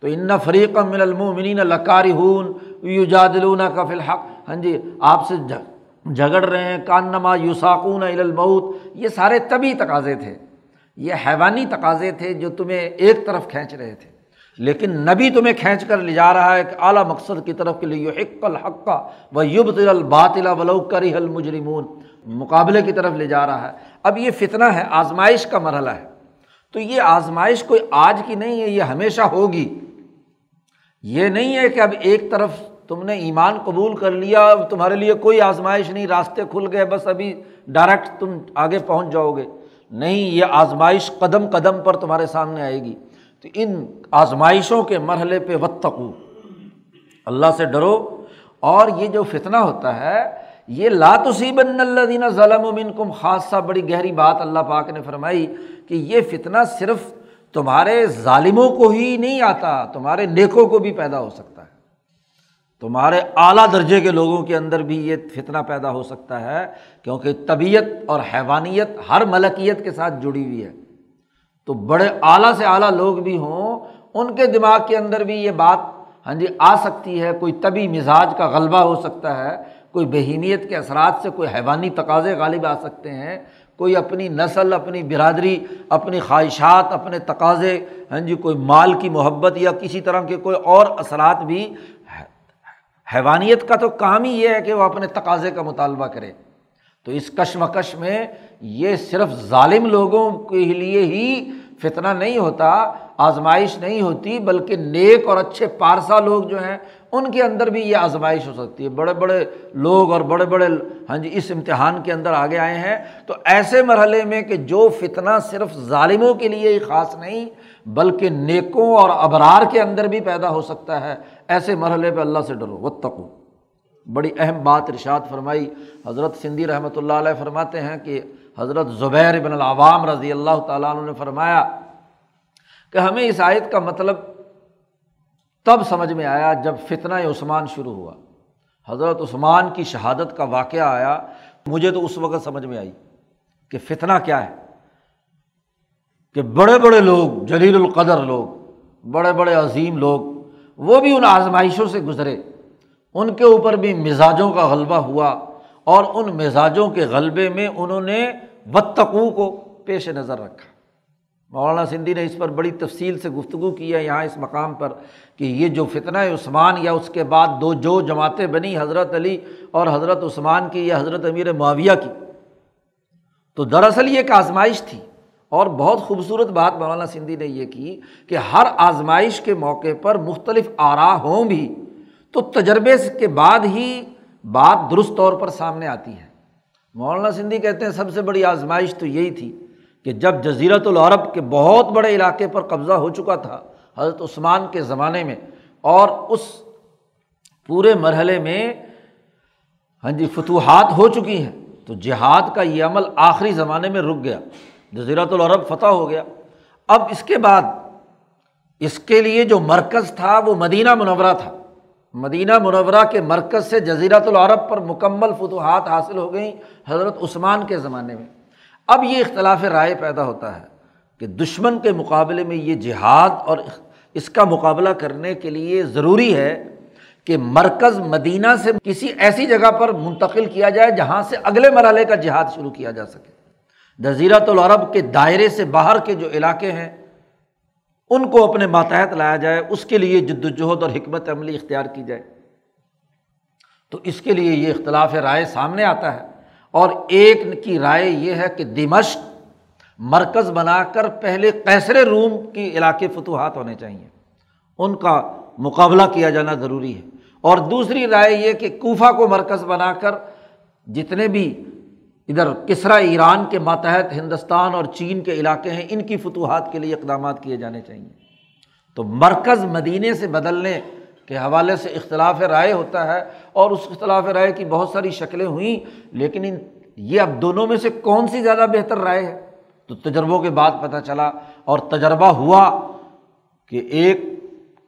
تو ان فریق من المومنین لکاری ہون یو جادلون کا فی الحق۔ ہاں جی آپ سے جھگڑ رہے ہیں کان نما یوساکون الموت، یہ سارے طبی تقاضے تھے۔ یہ حیوانی تقاضے تھے جو تمہیں ایک طرف کھینچ رہے تھے۔ لیکن نبی تمہیں کھینچ کر لے جا رہا ہے کہ اعلیٰ مقصد کی طرف کے لیے حق الحق و یب تل الباطلا ولو کری المجرمون۔ مقابلے کی طرف لے جا رہا ہے۔ اب یہ فتنہ ہے، آزمائش کا مرحلہ ہے۔ تو یہ آزمائش کوئی آج کی نہیں ہے، یہ ہمیشہ ہوگی۔ یہ نہیں ہے کہ اب ایک طرف تم نے ایمان قبول کر لیا، اب تمہارے لیے کوئی آزمائش نہیں، راستے کھل گئے، بس ابھی ڈائریکٹ تم آگے پہنچ جاؤ گے۔ نہیں، یہ آزمائش قدم قدم پر تمہارے سامنے آئے گی۔ تو ان آزمائشوں کے مرحلے پہ وطقو اللہ سے ڈرو۔ اور یہ جو فتنہ ہوتا ہے، یہ لاتوسیبن اللہ دینا ظلم و من کم خاصہ بڑی گہری بات اللہ پاک نے فرمائی کہ یہ فتنہ صرف تمہارے ظالموں کو ہی نہیں آتا، تمہارے نیکوں کو بھی پیدا ہو سکتا۔ تمہارے اعلیٰ درجے کے لوگوں کے اندر بھی یہ فتنہ پیدا ہو سکتا ہے، کیونکہ طبیعت اور حیوانیت ہر ملکیت کے ساتھ جڑی ہوئی ہے۔ تو بڑے اعلیٰ سے اعلیٰ لوگ بھی ہوں، ان کے دماغ کے اندر بھی یہ بات ہاں جی آ سکتی ہے۔ کوئی طبی مزاج کا غلبہ ہو سکتا ہے، کوئی بہیمیت کے اثرات سے کوئی حیوانی تقاضے غالب آ سکتے ہیں۔ کوئی اپنی نسل، اپنی برادری، اپنی خواہشات، اپنے تقاضے ہاں جی کوئی مال کی محبت یا کسی طرح کے کوئی اور اثرات بھی حیوانیت کا تو کام ہی یہ ہے کہ وہ اپنے تقاضے کا مطالبہ کرے۔ تو اس کشمکش میں یہ صرف ظالم لوگوں کے لیے ہی فتنہ نہیں ہوتا، آزمائش نہیں ہوتی، بلکہ نیک اور اچھے پارسا لوگ جو ہیں، ان کے اندر بھی یہ آزمائش ہو سکتی ہے۔ بڑے بڑے لوگ اور بڑے بڑے ہاں جی اس امتحان کے اندر آگے آئے ہیں۔ تو ایسے مرحلے میں کہ جو فتنہ صرف ظالموں کے لیے ہی خاص نہیں، بلکہ نیکوں اور ابرار کے اندر بھی پیدا ہو سکتا ہے۔ ایسے مرحلے پہ اللہ سے ڈرو و تکو بڑی اہم بات ارشاد فرمائی۔ حضرت سندھی رحمۃ اللہ علیہ فرماتے ہیں کہ حضرت زبیر بن العوام رضی اللہ تعالیٰ عنہ نے فرمایا کہ ہمیں اس آیت کا مطلب تب سمجھ میں آیا جب فتنہ عثمان شروع ہوا۔ حضرت عثمان کی شہادت کا واقعہ آیا، مجھے تو اس وقت سمجھ میں آئی کہ فتنہ کیا ہے۔ کہ بڑے بڑے لوگ، جلیل القدر لوگ، بڑے بڑے عظیم لوگ وہ بھی ان آزمائشوں سے گزرے۔ ان کے اوپر بھی مزاجوں کا غلبہ ہوا اور ان مزاجوں کے غلبے میں انہوں نے بتقو کو پیش نظر رکھا۔ مولانا سندھی نے اس پر بڑی تفصیل سے گفتگو کی ہے یہاں اس مقام پر کہ یہ جو فتنہ عثمان یا اس کے بعد دو جو جماعتیں بنی حضرت علی اور حضرت عثمان کی یا حضرت امیر معاویہ کی۔ تو دراصل یہ ایک آزمائش تھی۔ اور بہت خوبصورت بات مولانا سندھی نے یہ کی کہ ہر آزمائش کے موقع پر مختلف آرا ہوں بھی تو تجربے کے بعد ہی بات درست طور پر سامنے آتی ہے مولانا سندھی کہتے ہیں سب سے بڑی آزمائش تو یہی تھی کہ جب جزیرت العرب کے بہت بڑے علاقے پر قبضہ ہو چکا تھا حضرت عثمان کے زمانے میں اور اس پورے مرحلے میں ہاں جی فتوحات ہو چکی ہیں تو جہاد کا یہ عمل آخری زمانے میں رک گیا۔ جزیرت العرب فتح ہو گیا۔ اب اس کے بعد اس کے لیے جو مرکز تھا وہ مدینہ منورہ تھا۔ مدینہ منورہ کے مرکز سے جزیرت العرب پر مکمل فتوحات حاصل ہو گئیں حضرت عثمان کے زمانے میں۔ اب یہ اختلاف رائے پیدا ہوتا ہے کہ دشمن کے مقابلے میں یہ جہاد اور اس کا مقابلہ کرنے کے لیے ضروری ہے کہ مرکز مدینہ سے کسی ایسی جگہ پر منتقل کیا جائے جہاں سے اگلے مرحلے کا جہاد شروع کیا جا سکے۔ جزیرت العرب کے دائرے سے باہر کے جو علاقے ہیں، ان کو اپنے ماتحت لایا جائے، اس کے لیے جد وجہد اور حکمت عملی اختیار کی جائے۔ تو اس کے لیے یہ اختلاف رائے سامنے آتا ہے۔ اور ایک کی رائے یہ ہے کہ دمشق مرکز بنا کر پہلے کیسر روم کی علاقے فتوحات ہونے چاہئیں ان کا مقابلہ کیا جانا ضروری ہے۔ اور دوسری رائے یہ کہ کوفہ کو مرکز بنا کر جتنے بھی ادھر کسرا ایران کے ماتحت ہندوستان اور چین کے علاقے ہیں، ان کی فتوحات کے لیے اقدامات کیے جانے چاہئیں تو مرکز مدینے سے بدلنے کے حوالے سے اختلاف رائے ہوتا ہے اور اس اختلاف رائے کی بہت ساری شکلیں ہوئیں، لیکن ان یہ اب دونوں میں سے کون سی زیادہ بہتر رائے ہے؟ تو تجربوں کے بعد پتہ چلا اور تجربہ ہوا کہ ایک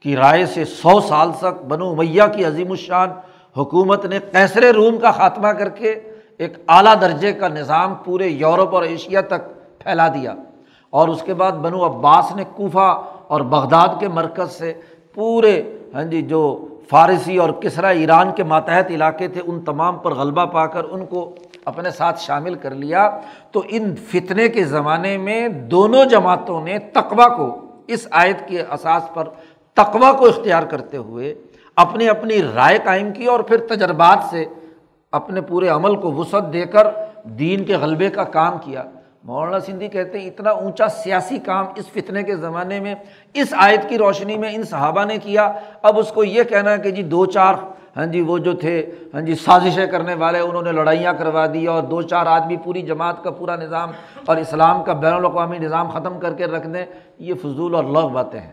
کی رائے سے سو سال تک بنو میاں کی عظیم الشان حکومت نے کیسر روم کا خاتمہ کر کے ایک اعلیٰ درجے کا نظام پورے یورپ اور ایشیا تک پھیلا دیا۔ اور اس کے بعد بنو عباس نے کوفہ اور بغداد کے مرکز سے پورے ہاں جی جو فارسی اور کسرا ایران کے ماتحت علاقے تھے، ان تمام پر غلبہ پا کر ان کو اپنے ساتھ شامل کر لیا۔ تو ان فتنے کے زمانے میں دونوں جماعتوں نے تقوا کو، اس آیت کے اساس پر تقوا کو اختیار کرتے ہوئے اپنی اپنی رائے قائم کی اور پھر تجربات سے اپنے پورے عمل کو وسعت دے کر دین کے غلبے کا کام کیا۔ مولانا سندھی کہتے ہیں، اتنا اونچا سیاسی کام اس فتنے کے زمانے میں، اس آیت کی روشنی میں ان صحابہ نے کیا۔ اب اس کو یہ کہنا ہے کہ جی دو چار ہاں جی وہ جو تھے ہاں جی سازشیں کرنے والے، انہوں نے لڑائیاں کروا دی اور دو چار آدمی پوری جماعت کا پورا نظام اور اسلام کا بین الاقوامی نظام ختم کر کے رکھ دیں۔ یہ فضول اور لغ باتیں ہیں۔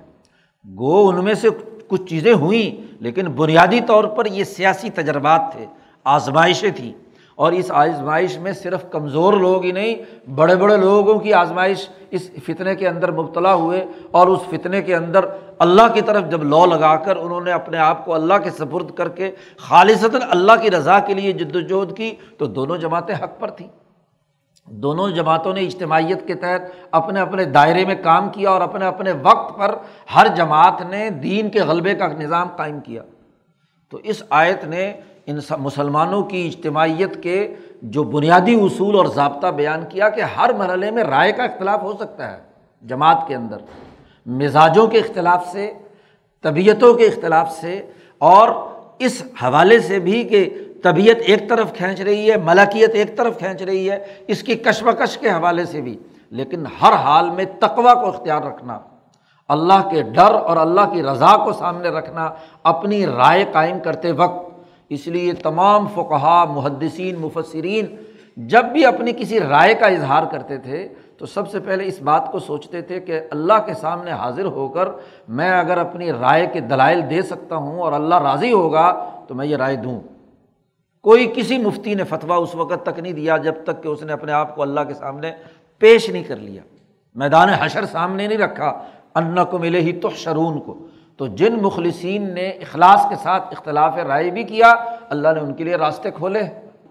گو، ان میں سے کچھ چیزیں ہوئیں، لیکن بنیادی طور پر یہ سیاسی تجربات تھے۔ آزمائشیں تھیں۔ اور اس آزمائش میں صرف کمزور لوگ ہی نہیں، بڑے بڑے لوگوں کی آزمائش اس فتنے کے اندر مبتلا ہوئے۔ اور اس فتنے کے اندر اللہ کی طرف جب لو لگا کر انہوں نے اپنے آپ کو اللہ کے سپرد کر کے خالصتاً اللہ کی رضا کے لیے جد وجہد کی، تو دونوں جماعتیں حق پر تھیں۔ دونوں جماعتوں نے اجتماعیت کے تحت اپنے اپنے دائرے میں کام کیا اور اپنے اپنے وقت پر ہر جماعت نے دین کے غلبے کا نظام قائم کیا۔ تو اس آیت نے ان مسلمانوں کی اجتماعیت کے جو بنیادی اصول اور ضابطہ بیان کیا کہ ہر مرحلے میں رائے کا اختلاف ہو سکتا ہے جماعت کے اندر، مزاجوں کے اختلاف سے، طبیعتوں کے اختلاف سے، اور اس حوالے سے بھی کہ طبیعت ایک طرف کھینچ رہی ہے، ملکیت ایک طرف کھینچ رہی ہے، اس کی کشمکش کے حوالے سے بھی۔ لیکن ہر حال میں تقوا کو اختیار رکھنا، اللہ کے ڈر اور اللہ کی رضا کو سامنے رکھنا، اپنی رائے قائم کرتے وقت اس لیے تمام فقہا، محدثین، مفسرین جب بھی اپنی کسی رائے کا اظہار کرتے تھے تو سب سے پہلے اس بات کو سوچتے تھے کہ اللہ کے سامنے حاضر ہو کر میں اگر اپنی رائے کے دلائل دے سکتا ہوں اور اللہ راضی ہوگا تو میں یہ رائے دوں۔ کوئی کسی مفتی نے فتویٰ اس وقت تک نہیں دیا جب تک کہ اس نے اپنے آپ کو اللہ کے سامنے پیش نہیں کر لیا۔ میدان حشر سامنے نہیں رکھا۔ ان کو ملے ہی تو شرون کو۔ تو جن مخلصین نے اخلاص کے ساتھ اختلاف رائے بھی کیا، اللہ نے ان کے لیے راستے کھولے۔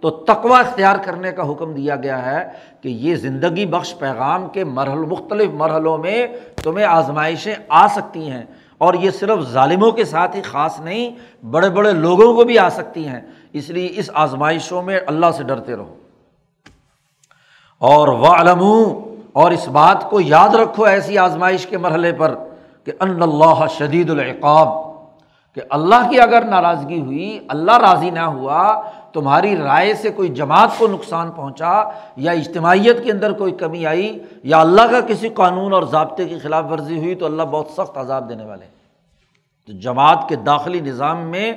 تو تقوا اختیار کرنے کا حکم دیا گیا ہے کہ یہ زندگی بخش پیغام کے مرحل، مختلف مرحلوں میں تمہیں آزمائشیں آ سکتی ہیں۔ اور یہ صرف ظالموں کے ساتھ ہی خاص نہیں، بڑے بڑے لوگوں کو بھی آ سکتی ہیں۔ اس لیے اس آزمائشوں میں اللہ سے ڈرتے رہو۔ اور علم اور اس بات کو یاد رکھو ایسی آزمائش کے مرحلے پر۔ کہ ان اللہ شدید العقاب، کہ اللہ کی اگر ناراضگی ہوئی، اللہ راضی نہ ہوا، تمہاری رائے سے کوئی جماعت کو نقصان پہنچا یا اجتماعیت کے اندر کوئی کمی آئی یا اللہ کا کسی قانون اور ضابطے کی خلاف ورزی ہوئی، تو اللہ بہت سخت عذاب دینے والے تو جماعت کے داخلی نظام میں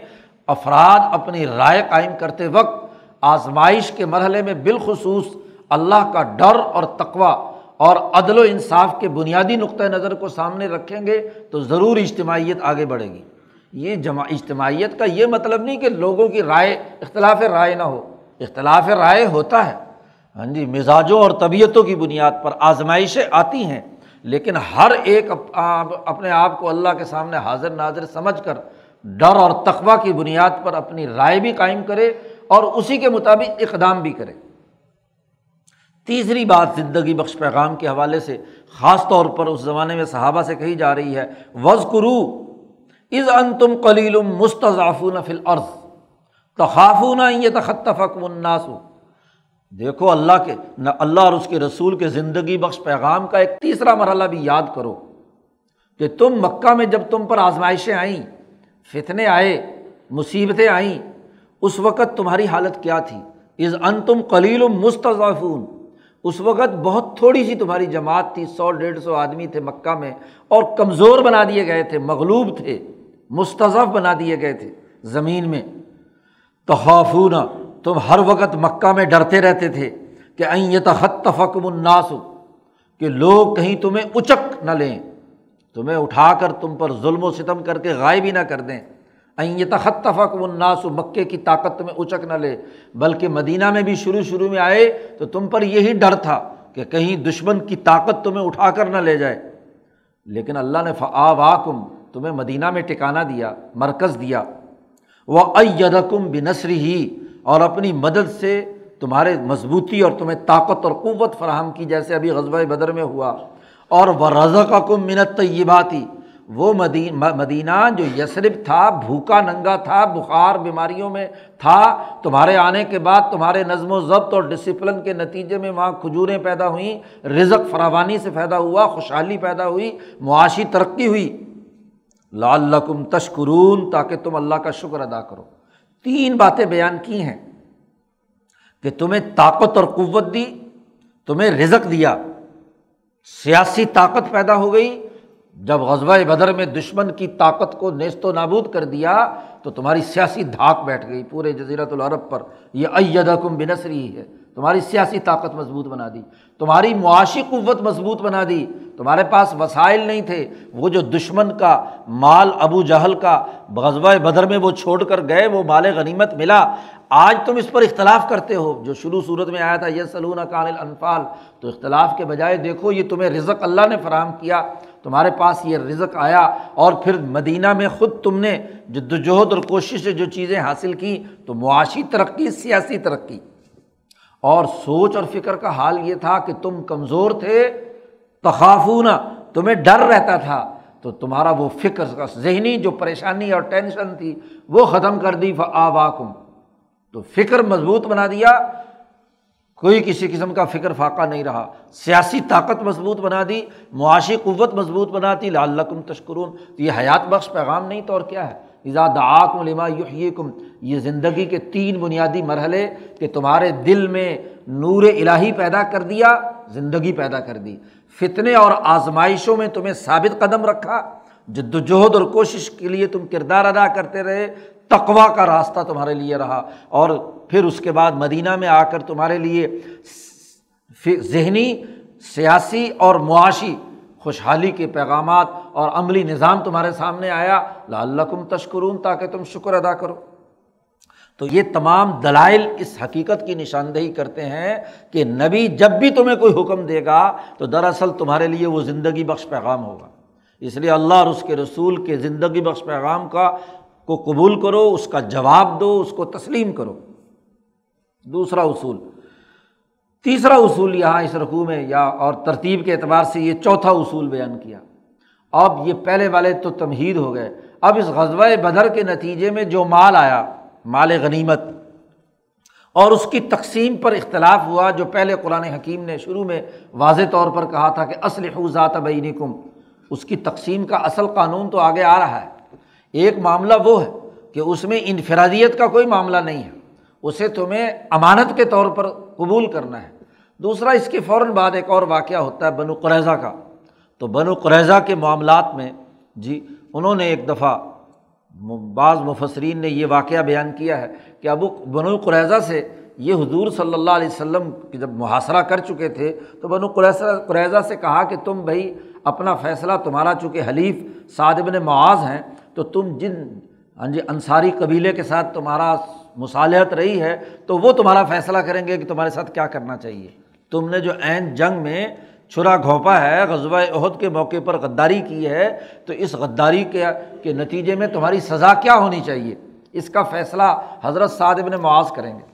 افراد اپنی رائے قائم کرتے وقت آزمائش کے مرحلے میں بالخصوص اللہ کا ڈر اور تقوا اور عدل و انصاف کے بنیادی نقطۂ نظر کو سامنے رکھیں گے تو ضرور اجتماعیت آگے بڑھے گی۔ یہ جمع، اجتماعیت کا یہ مطلب نہیں کہ لوگوں کی رائے، اختلاف رائے نہ ہو۔ اختلاف رائے ہوتا ہے۔ ہاں جی مزاجوں اور طبیعتوں کی بنیاد پر آزمائشیں آتی ہیں، لیکن ہر ایک اپنے آپ کو اللہ کے سامنے حاضر ناظر سمجھ کر ڈر اور تقوا کی بنیاد پر اپنی رائے بھی قائم کرے اور اسی کے مطابق اقدام بھی کرے۔ تیسری بات زندگی بخش پیغام کے حوالے سے خاص طور پر اس زمانے میں صحابہ سے کہی جا رہی ہے وز کرو از ان تم کلیل مستضافون فل عرض تخافون یہ تخطفق مناسو دیکھو اللہ کے، نہ اللہ اور اس کے رسول کے زندگی بخش پیغام کا ایک تیسرا مرحلہ بھی یاد کرو کہ تم مکہ میں جب تم پر آزمائشیں آئیں، فتنے آئے، مصیبتیں آئیں، اس وقت تمہاری حالت کیا تھی؟ از ان تم کلیل مستضافون اس وقت بہت تھوڑی سی تمہاری جماعت تھی، سو، ڈیڑھ سو آدمی تھے مکہ میں اور کمزور بنا دیے گئے تھے، مغلوب تھے مستضف بنا دیے گئے تھے زمین میں۔ تو تم ہر وقت مکہ میں ڈرتے رہتے تھے کہ این یہ تحت تفقم الناس، کہ لوگ کہیں تمہیں اچک نہ لیں۔ تمہیں اٹھا کر تم پر ظلم و ستم کر کے غائب ہی نہ کر دیں۔ این یہ تحت الناس، مکے کی طاقت تمہیں اچک نہ لے۔ بلکہ مدینہ میں بھی شروع شروع میں آئے تو تم پر یہی ڈر تھا کہ کہیں دشمن کی طاقت تمہیں اٹھا کر نہ لے جائے۔ لیکن اللہ نے فعا تمہیں مدینہ میں ٹکانا دیا، مرکز دیا۔ وہ ایدکم بنسری ہی اور اپنی مدد سے تمہارے مضبوطی اور تمہیں طاقت اور قوت فراہم کی، جیسے ابھی غزبۂ بدر میں ہوا۔ اور وہ رضا کا کم منت طیباتی وہ مدینہ جو یسرف تھا، بھوکا ننگا تھا، بخار بیماریوں میں تھا، تمہارے آنے کے بعد تمہارے نظم و ضبط اور ڈسپلن کے نتیجے میں وہاں کھجوریں پیدا ہوئیں، رزق فراوانی سے پیدا ہوا، خوشحالی پیدا ہوئی، معاشی ترقی ہوئی۔ لال تشکرون، تاکہ تم اللہ کا شکر ادا کرو۔ تین باتیں بیان کی ہیں کہ تمہیں طاقت اور قوت دی، تمہیں رزق دیا۔ سیاسی طاقت پیدا ہو گئی جب غزبۂ بدر میں دشمن کی طاقت کو نیست و نابود کر دیا تو تمہاری سیاسی دھاک بیٹھ گئی پورے جزیرت العرب پر۔ یہ ایدکم بنسری ہے۔ تمہاری سیاسی طاقت مضبوط بنا دی۔ تمہاری معاشی قوت مضبوط بنا دی۔ تمہارے پاس وسائل نہیں تھے۔ وہ جو دشمن کا مال ابو جہل کا غزبۂ بدر میں وہ چھوڑ کر گئے، وہ مال غنیمت ملا۔ آج تم اس پر اختلاف کرتے ہو۔ جو شروع صورت میں آیا تھا یہ سلون کان الانفال۔ تو اختلاف کے بجائے دیکھو، یہ تمہیں رزق اللہ نے فراہم کیا۔ تمہارے پاس یہ رزق آیا اور پھر مدینہ میں خود تم نے جد وجہد اور کوشش سے جو چیزیں حاصل کی تو معاشی ترقی، سیاسی ترقی۔ اور سوچ اور فکر کا حال یہ تھا کہ تم کمزور تھے، تخافون، تمہیں ڈر رہتا تھا۔ تو تمہارا وہ فکر، ذہنی جو پریشانی اور ٹینشن تھی وہ ختم کر دی۔ آباکم تو فکر مضبوط بنا دیا۔ کوئی کسی قسم کا فکر فاقہ نہیں رہا۔ سیاسی طاقت مضبوط بنا دی، معاشی قوت مضبوط بنا دی لال تشکرون۔ تو یہ حیات بخش پیغام نہیں، تو اور کیا ہے؟ دعاکم لما یحییکم، یہ زندگی کے تین بنیادی مرحلے کہ تمہارے دل میں نور الہی پیدا کر دیا، زندگی پیدا کر دی۔ فتنے اور آزمائشوں میں تمہیں ثابت قدم رکھا۔ جد وجہد اور کوشش کے لیے تم کردار ادا کرتے رہے۔ تقوا کا راستہ تمہارے لیے رہا اور پھر اس کے بعد مدینہ میں آ کر تمہارے لیے ذہنی، سیاسی اور معاشی خوشحالی کے پیغامات اور عملی نظام تمہارے سامنے آیا۔ لعلکم تشکرون، تاکہ تم شکر ادا کرو۔ تو یہ تمام دلائل اس حقیقت کی نشاندہی کرتے ہیں کہ نبی جب بھی تمہیں کوئی حکم دے گا تو دراصل تمہارے لیے وہ زندگی بخش پیغام ہوگا۔ اس لیے اللہ اور اس کے رسول کے زندگی بخش پیغام کا کو قبول کرو، اس کا جواب دو، اس کو تسلیم کرو۔ دوسرا اصول۔ تیسرا اصول یہاں اس رقوع میں یا اور ترتیب کے اعتبار سے یہ چوتھا اصول بیان کیا۔ اب یہ پہلے والے تو تمہید ہو گئے۔ اب اس غزوہ بدر کے نتیجے میں جو مال آیا، مال غنیمت، اور اس کی تقسیم پر اختلاف ہوا، جو پہلے قرآن حکیم نے شروع میں واضح طور پر کہا تھا کہ اصل ذات بینکم۔ اس کی تقسیم کا اصل قانون تو آگے آ رہا ہے۔ ایک معاملہ وہ ہے کہ اس میں انفرادیت کا کوئی معاملہ نہیں ہے۔ اسے تمہیں امانت کے طور پر قبول کرنا ہے۔ دوسرا، اس کے فوراً بعد ایک اور واقعہ ہوتا ہے بنو قریضہ کا۔ تو بنو قریضہ کے معاملات میں جی انہوں نے ایک دفعہ بعض مفسرین نے یہ واقعہ بیان کیا ہے کہ ابو، بنو قریضہ سے یہ حضور صلی اللہ علیہ وسلم جب محاصرہ کر چکے تھے، تو بنو قریضہ قریضہ سے کہا کہ تم بھائی، اپنا فیصلہ تمہارا، چونکہ حلیف صادبن معاذ ہیں تو تم جن ہاں جی انصاری قبیلے کے ساتھ تمہارا مصالحت رہی ہے، تو وہ تمہارا فیصلہ کریں گے کہ تمہارے ساتھ کیا کرنا چاہیے۔ تم نے جو عین جنگ میں چھرا گھونپا ہے، غزوہ عہد کے موقع پر غداری کی ہے، تو اس غداری کے کے نتیجے میں تمہاری سزا کیا ہونی چاہیے؟ اس کا فیصلہ حضرت صاد ابن معاذ کریں گے۔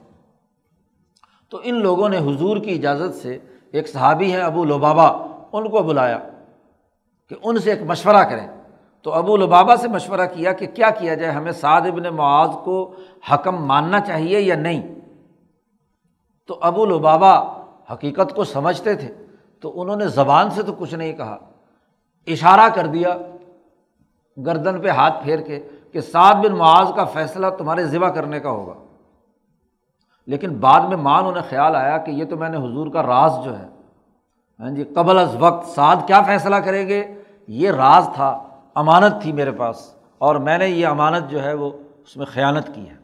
تو ان لوگوں نے حضور کی اجازت سے ایک صحابی ہیں ابو لبابا ان کو بلایا کہ ان سے ایک مشورہ کریں۔ تو ابو لبابا سے مشورہ کیا کہ کیا کیا جائے؟ ہمیں سعد ابن معاذ کو حکم ماننا چاہیے یا نہیں؟ تو ابو لبابا حقیقت کو سمجھتے تھے، تو انہوں نے زبان سے تو کچھ نہیں کہا۔ اشارہ کر دیا، گردن پہ ہاتھ پھیر کے کہ سعد بن معاذ کا فیصلہ تمہارے ذبح کرنے کا ہوگا۔ لیکن بعد میں مان انہیں خیال آیا کہ یہ تو میں نے حضور کا راز جو ہے ہاں جی قبل از وقت سعد کیا فیصلہ کریں گے؟ یہ راز تھا۔ امانت تھی میرے پاس اور میں نے یہ امانت جو ہے وہ اس میں خیانت کی ہے۔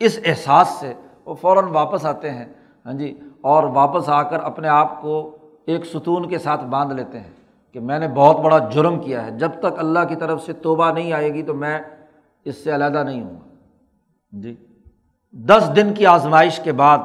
اس احساس سے وہ فوراً واپس آتے ہیں ہاں جی اور واپس آ کر اپنے آپ کو ایک ستون کے ساتھ باندھ لیتے ہیں کہ میں نے بہت بڑا جرم کیا ہے۔ جب تک اللہ کی طرف سے توبہ نہیں آئے گی تو میں اس سے علیحدہ نہیں ہوں گا۔ ہاں جی دس دن کی آزمائش کے بعد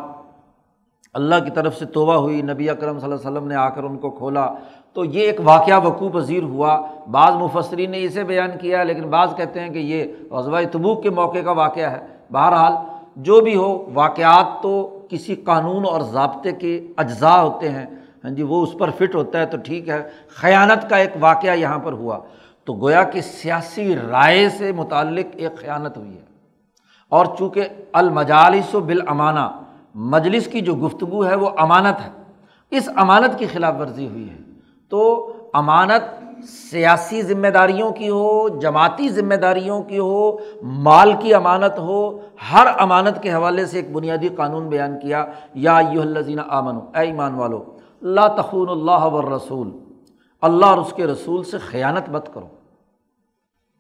اللہ کی طرف سے توبہ ہوئی، نبی اکرم صلی اللہ علیہ وسلم نے آ کر ان کو کھولا۔ تو یہ ایک واقعہ وقوع پذیر ہوا۔ بعض مفسرین نے اسے بیان کیا، لیکن بعض کہتے ہیں کہ یہ غزوہ تبوک کے موقع کا واقعہ ہے۔ بہرحال، جو بھی ہو، واقعات تو کسی قانون اور ضابطے کے اجزاء ہوتے ہیں۔ ہاں جی وہ اس پر فٹ ہوتا ہے تو ٹھیک ہے۔ خیانت کا ایک واقعہ یہاں پر ہوا۔ تو گویا کہ سیاسی رائے سے متعلق ایک خیانت ہوئی ہے۔ اور چونکہ المجالس و بالامانہ، مجلس کی جو گفتگو ہے، وہ امانت ہے۔ اس امانت کی خلاف ورزی ہوئی ہے۔ تو امانت سیاسی ذمہ داریوں کی ہو، جماعتی ذمہ داریوں کی ہو، مال کی امانت ہو، ہر امانت کے حوالے سے ایک بنیادی قانون بیان کیا۔ یا یو الزین آمن اے ایمان والو اللہ تخون اللہ و رسول اللہ اور اس کے رسول سے خیانت مت کرو۔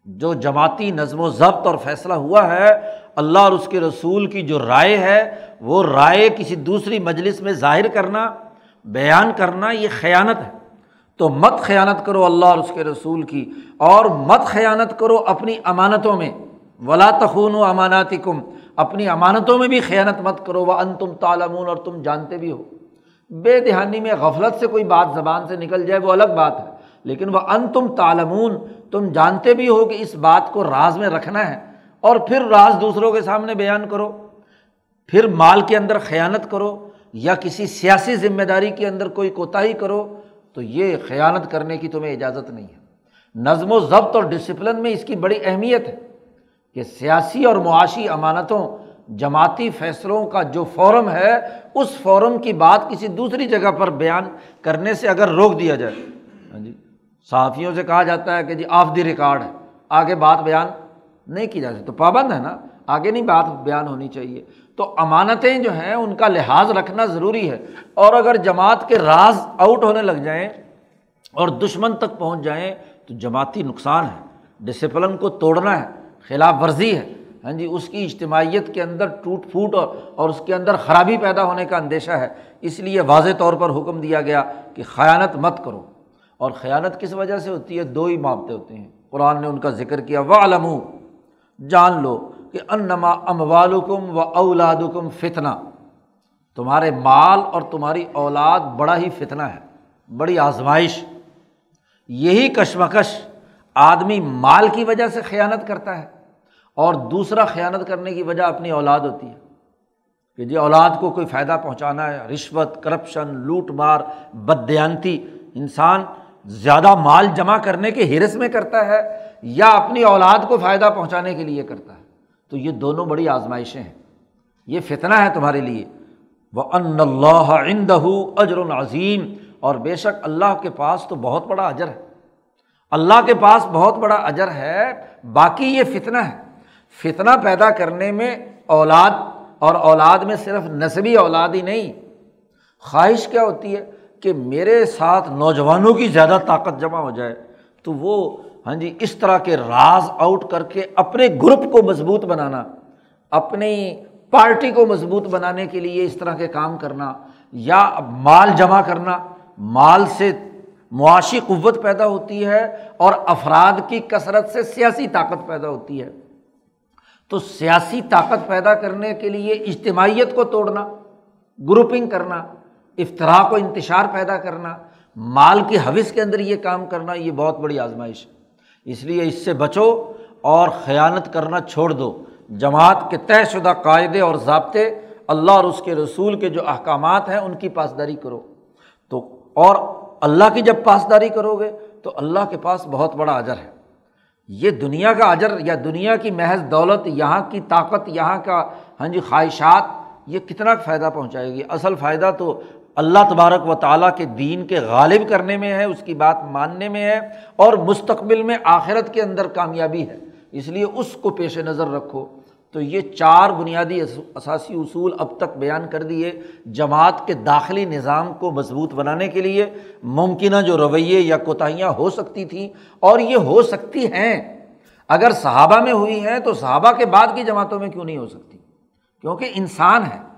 جو جماعتی نظم و ضبط اور فیصلہ ہوا ہے، اللہ اور اس کے رسول کی جو رائے ہے، وہ رائے کسی دوسری مجلس میں ظاہر کرنا، بیان کرنا، یہ خیانت ہے۔ تو مت خیانت کرو اللہ اور اس کے رسول کی اور مت خیانت کرو اپنی امانتوں میں۔ ولا تخون و اماناتی کم اپنی امانتوں میں بھی خیانت مت کرو۔ وہ ان تم تالمون اور تم جانتے بھی ہو۔ بے دہانی میں غفلت سے کوئی بات زبان سے نکل جائے وہ الگ بات ہے۔ لیکن وہ ان تم تالمون تم جانتے بھی ہو کہ اس بات کو راز میں رکھنا ہے۔ اور پھر راز دوسروں کے سامنے بیان کرو۔ پھر مال کے اندر خیانت کرو۔ یا کسی سیاسی ذمہ داری کے اندر کوئی کوتاہی کرو۔ تو یہ خیانت کرنے کی تمہیں اجازت نہیں ہے۔ نظم و ضبط اور ڈسپلن میں اس کی بڑی اہمیت ہے کہ سیاسی اور معاشی امانتوں، جماعتی فیصلوں کا جو فورم ہے، اس فورم کی بات کسی دوسری جگہ پر بیان کرنے سے اگر روک دیا جائے۔ ہاں جی صحافیوں سے کہا جاتا ہے کہ جی آف دی ریکارڈ ہے، آگے بات بیان نہیں کی جا سکتی۔ تو پابند ہے نا، آگے نہیں بات بیان ہونی چاہیے۔ تو امانتیں جو ہیں ان کا لحاظ رکھنا ضروری ہے۔ اور اگر جماعت کے راز آؤٹ ہونے لگ جائیں اور دشمن تک پہنچ جائیں تو جماعتی نقصان ہے۔ ڈسپلن کو توڑنا ہے، خلاف ورزی ہے۔ ہاں جی اس کی اجتماعیت کے اندر ٹوٹ پھوٹ اور اس کے اندر خرابی پیدا ہونے کا اندیشہ ہے۔ اس لیے واضح طور پر حکم دیا گیا کہ خیانت مت کرو۔ اور خیانت کس وجہ سے ہوتی ہے؟ دو ہی معاملے ہوتے ہیں۔ قرآن نے ان کا ذکر کیا وہ علم جان لو۔ کہ انما ام والم و اولادکم فتنہ۔ تمہارے مال اور تمہاری اولاد بڑا ہی فتنہ ہے، بڑی آزمائش۔ یہی کشمکش آدمی مال کی وجہ سے خیانت کرتا ہے اور دوسرا خیانت کرنے کی وجہ اپنی اولاد ہوتی ہے۔ کہ جی اولاد کو کوئی فائدہ پہنچانا ہے، رشوت، کرپشن، لوٹ مار بدیانتی انسان زیادہ مال جمع کرنے کے حرس میں کرتا ہے یا اپنی اولاد کو فائدہ پہنچانے کے لیے کرتا ہے۔ تو یہ دونوں بڑی آزمائشیں ہیں۔ یہ فتنہ ہے تمہارے لیے۔ وہ ان اللہ عندہ اجر العظیم اور بے شک اللہ کے پاس تو بہت بڑا اجر ہے۔ اللہ کے پاس بہت بڑا اجر ہے۔ باقی یہ فتنہ ہے۔ فتنہ پیدا کرنے میں اولاد، اور اولاد میں صرف نصبی اولاد ہی نہیں، خواہش کیا ہوتی ہے کہ میرے ساتھ نوجوانوں کی زیادہ طاقت جمع ہو جائے۔ تو وہ ہاں جی اس طرح کے راز آؤٹ کر کے اپنے گروپ کو مضبوط بنانا، اپنی پارٹی کو مضبوط بنانے کے لیے اس طرح کے کام کرنا، یا مال جمع کرنا، مال سے معاشی قوت پیدا ہوتی ہے اور افراد کی کثرت سے سیاسی طاقت پیدا ہوتی ہے۔ تو سیاسی طاقت پیدا کرنے کے لیے اجتماعیت کو توڑنا گروپنگ کرنا افطراء کو انتشار پیدا کرنا، مال کی حوث کے اندر یہ کام کرنا، یہ بہت بڑی آزمائش ہے۔ اس لیے اس سے بچو اور خیانت کرنا چھوڑ دو۔ جماعت کے طے شدہ قاعدے اور ضابطے اللہ اور اس کے رسول کے جو احکامات ہیں ان کی پاسداری کرو۔ تو اور اللہ کی جب پاسداری کرو گے تو اللہ کے پاس بہت بڑا اجر ہے۔ یہ دنیا کا اجر یا دنیا کی محض دولت، یہاں کی طاقت، یہاں کا ہاں جی خواہشات، یہ کتنا فائدہ پہنچائے گی؟ اصل فائدہ تو اللہ تبارک و تعالیٰ کے دین کے غالب کرنے میں ہے، اس کی بات ماننے میں ہے اور مستقبل میں آخرت کے اندر کامیابی ہے۔ اس لیے اس کو پیش نظر رکھو۔ تو یہ چار بنیادی اثاثی اصول اب تک بیان کر دیے۔ جماعت کے داخلی نظام کو مضبوط بنانے کے لیے ممکنہ جو رویے یا کوتاہیاں ہو سکتی تھیں، اور یہ ہو سکتی ہیں۔ اگر صحابہ میں ہوئی ہیں تو صحابہ کے بعد کی جماعتوں میں کیوں نہیں ہو سکتی؟ کیونکہ انسان ہے۔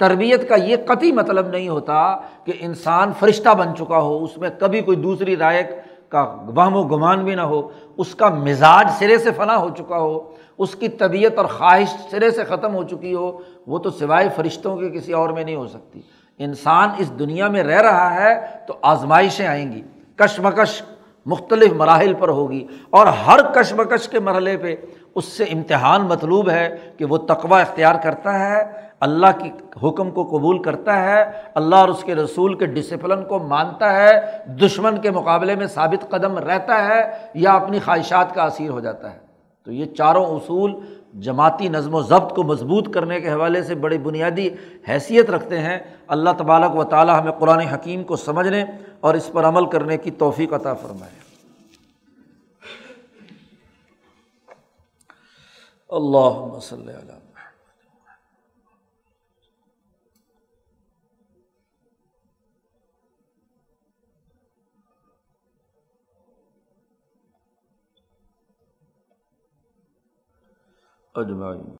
تربیت کا یہ قطعی مطلب نہیں ہوتا کہ انسان فرشتہ بن چکا ہو، اس میں کبھی کوئی دوسری رائے کا وہم و گمان بھی نہ ہو، اس کا مزاج سرے سے فنا ہو چکا ہو، اس کی طبیعت اور خواہش سرے سے ختم ہو چکی ہو، وہ تو سوائے فرشتوں کے کسی اور میں نہیں ہو سکتی۔ انسان اس دنیا میں رہ رہا ہے تو آزمائشیں آئیں گی، کشمکش مختلف مراحل پر ہوگی اور ہر کشمکش کے مرحلے پہ اس سے امتحان مطلوب ہے کہ وہ تقوا اختیار کرتا ہے۔ اللہ کی حکم کو قبول کرتا ہے، اللہ اور اس کے رسول کے ڈسپلن کو مانتا ہے، دشمن کے مقابلے میں ثابت قدم رہتا ہے یا اپنی خواہشات کا اثیر ہو جاتا ہے۔ تو یہ چاروں اصول جماعتی نظم و ضبط کو مضبوط کرنے کے حوالے سے بڑی بنیادی حیثیت رکھتے ہیں۔ اللہ تبارک و تعالیٰ ہمیں قرآن حکیم کو سمجھنے اور اس پر عمل کرنے کی توفیق عطا فرمائے۔ اللہ مسلم اجمعین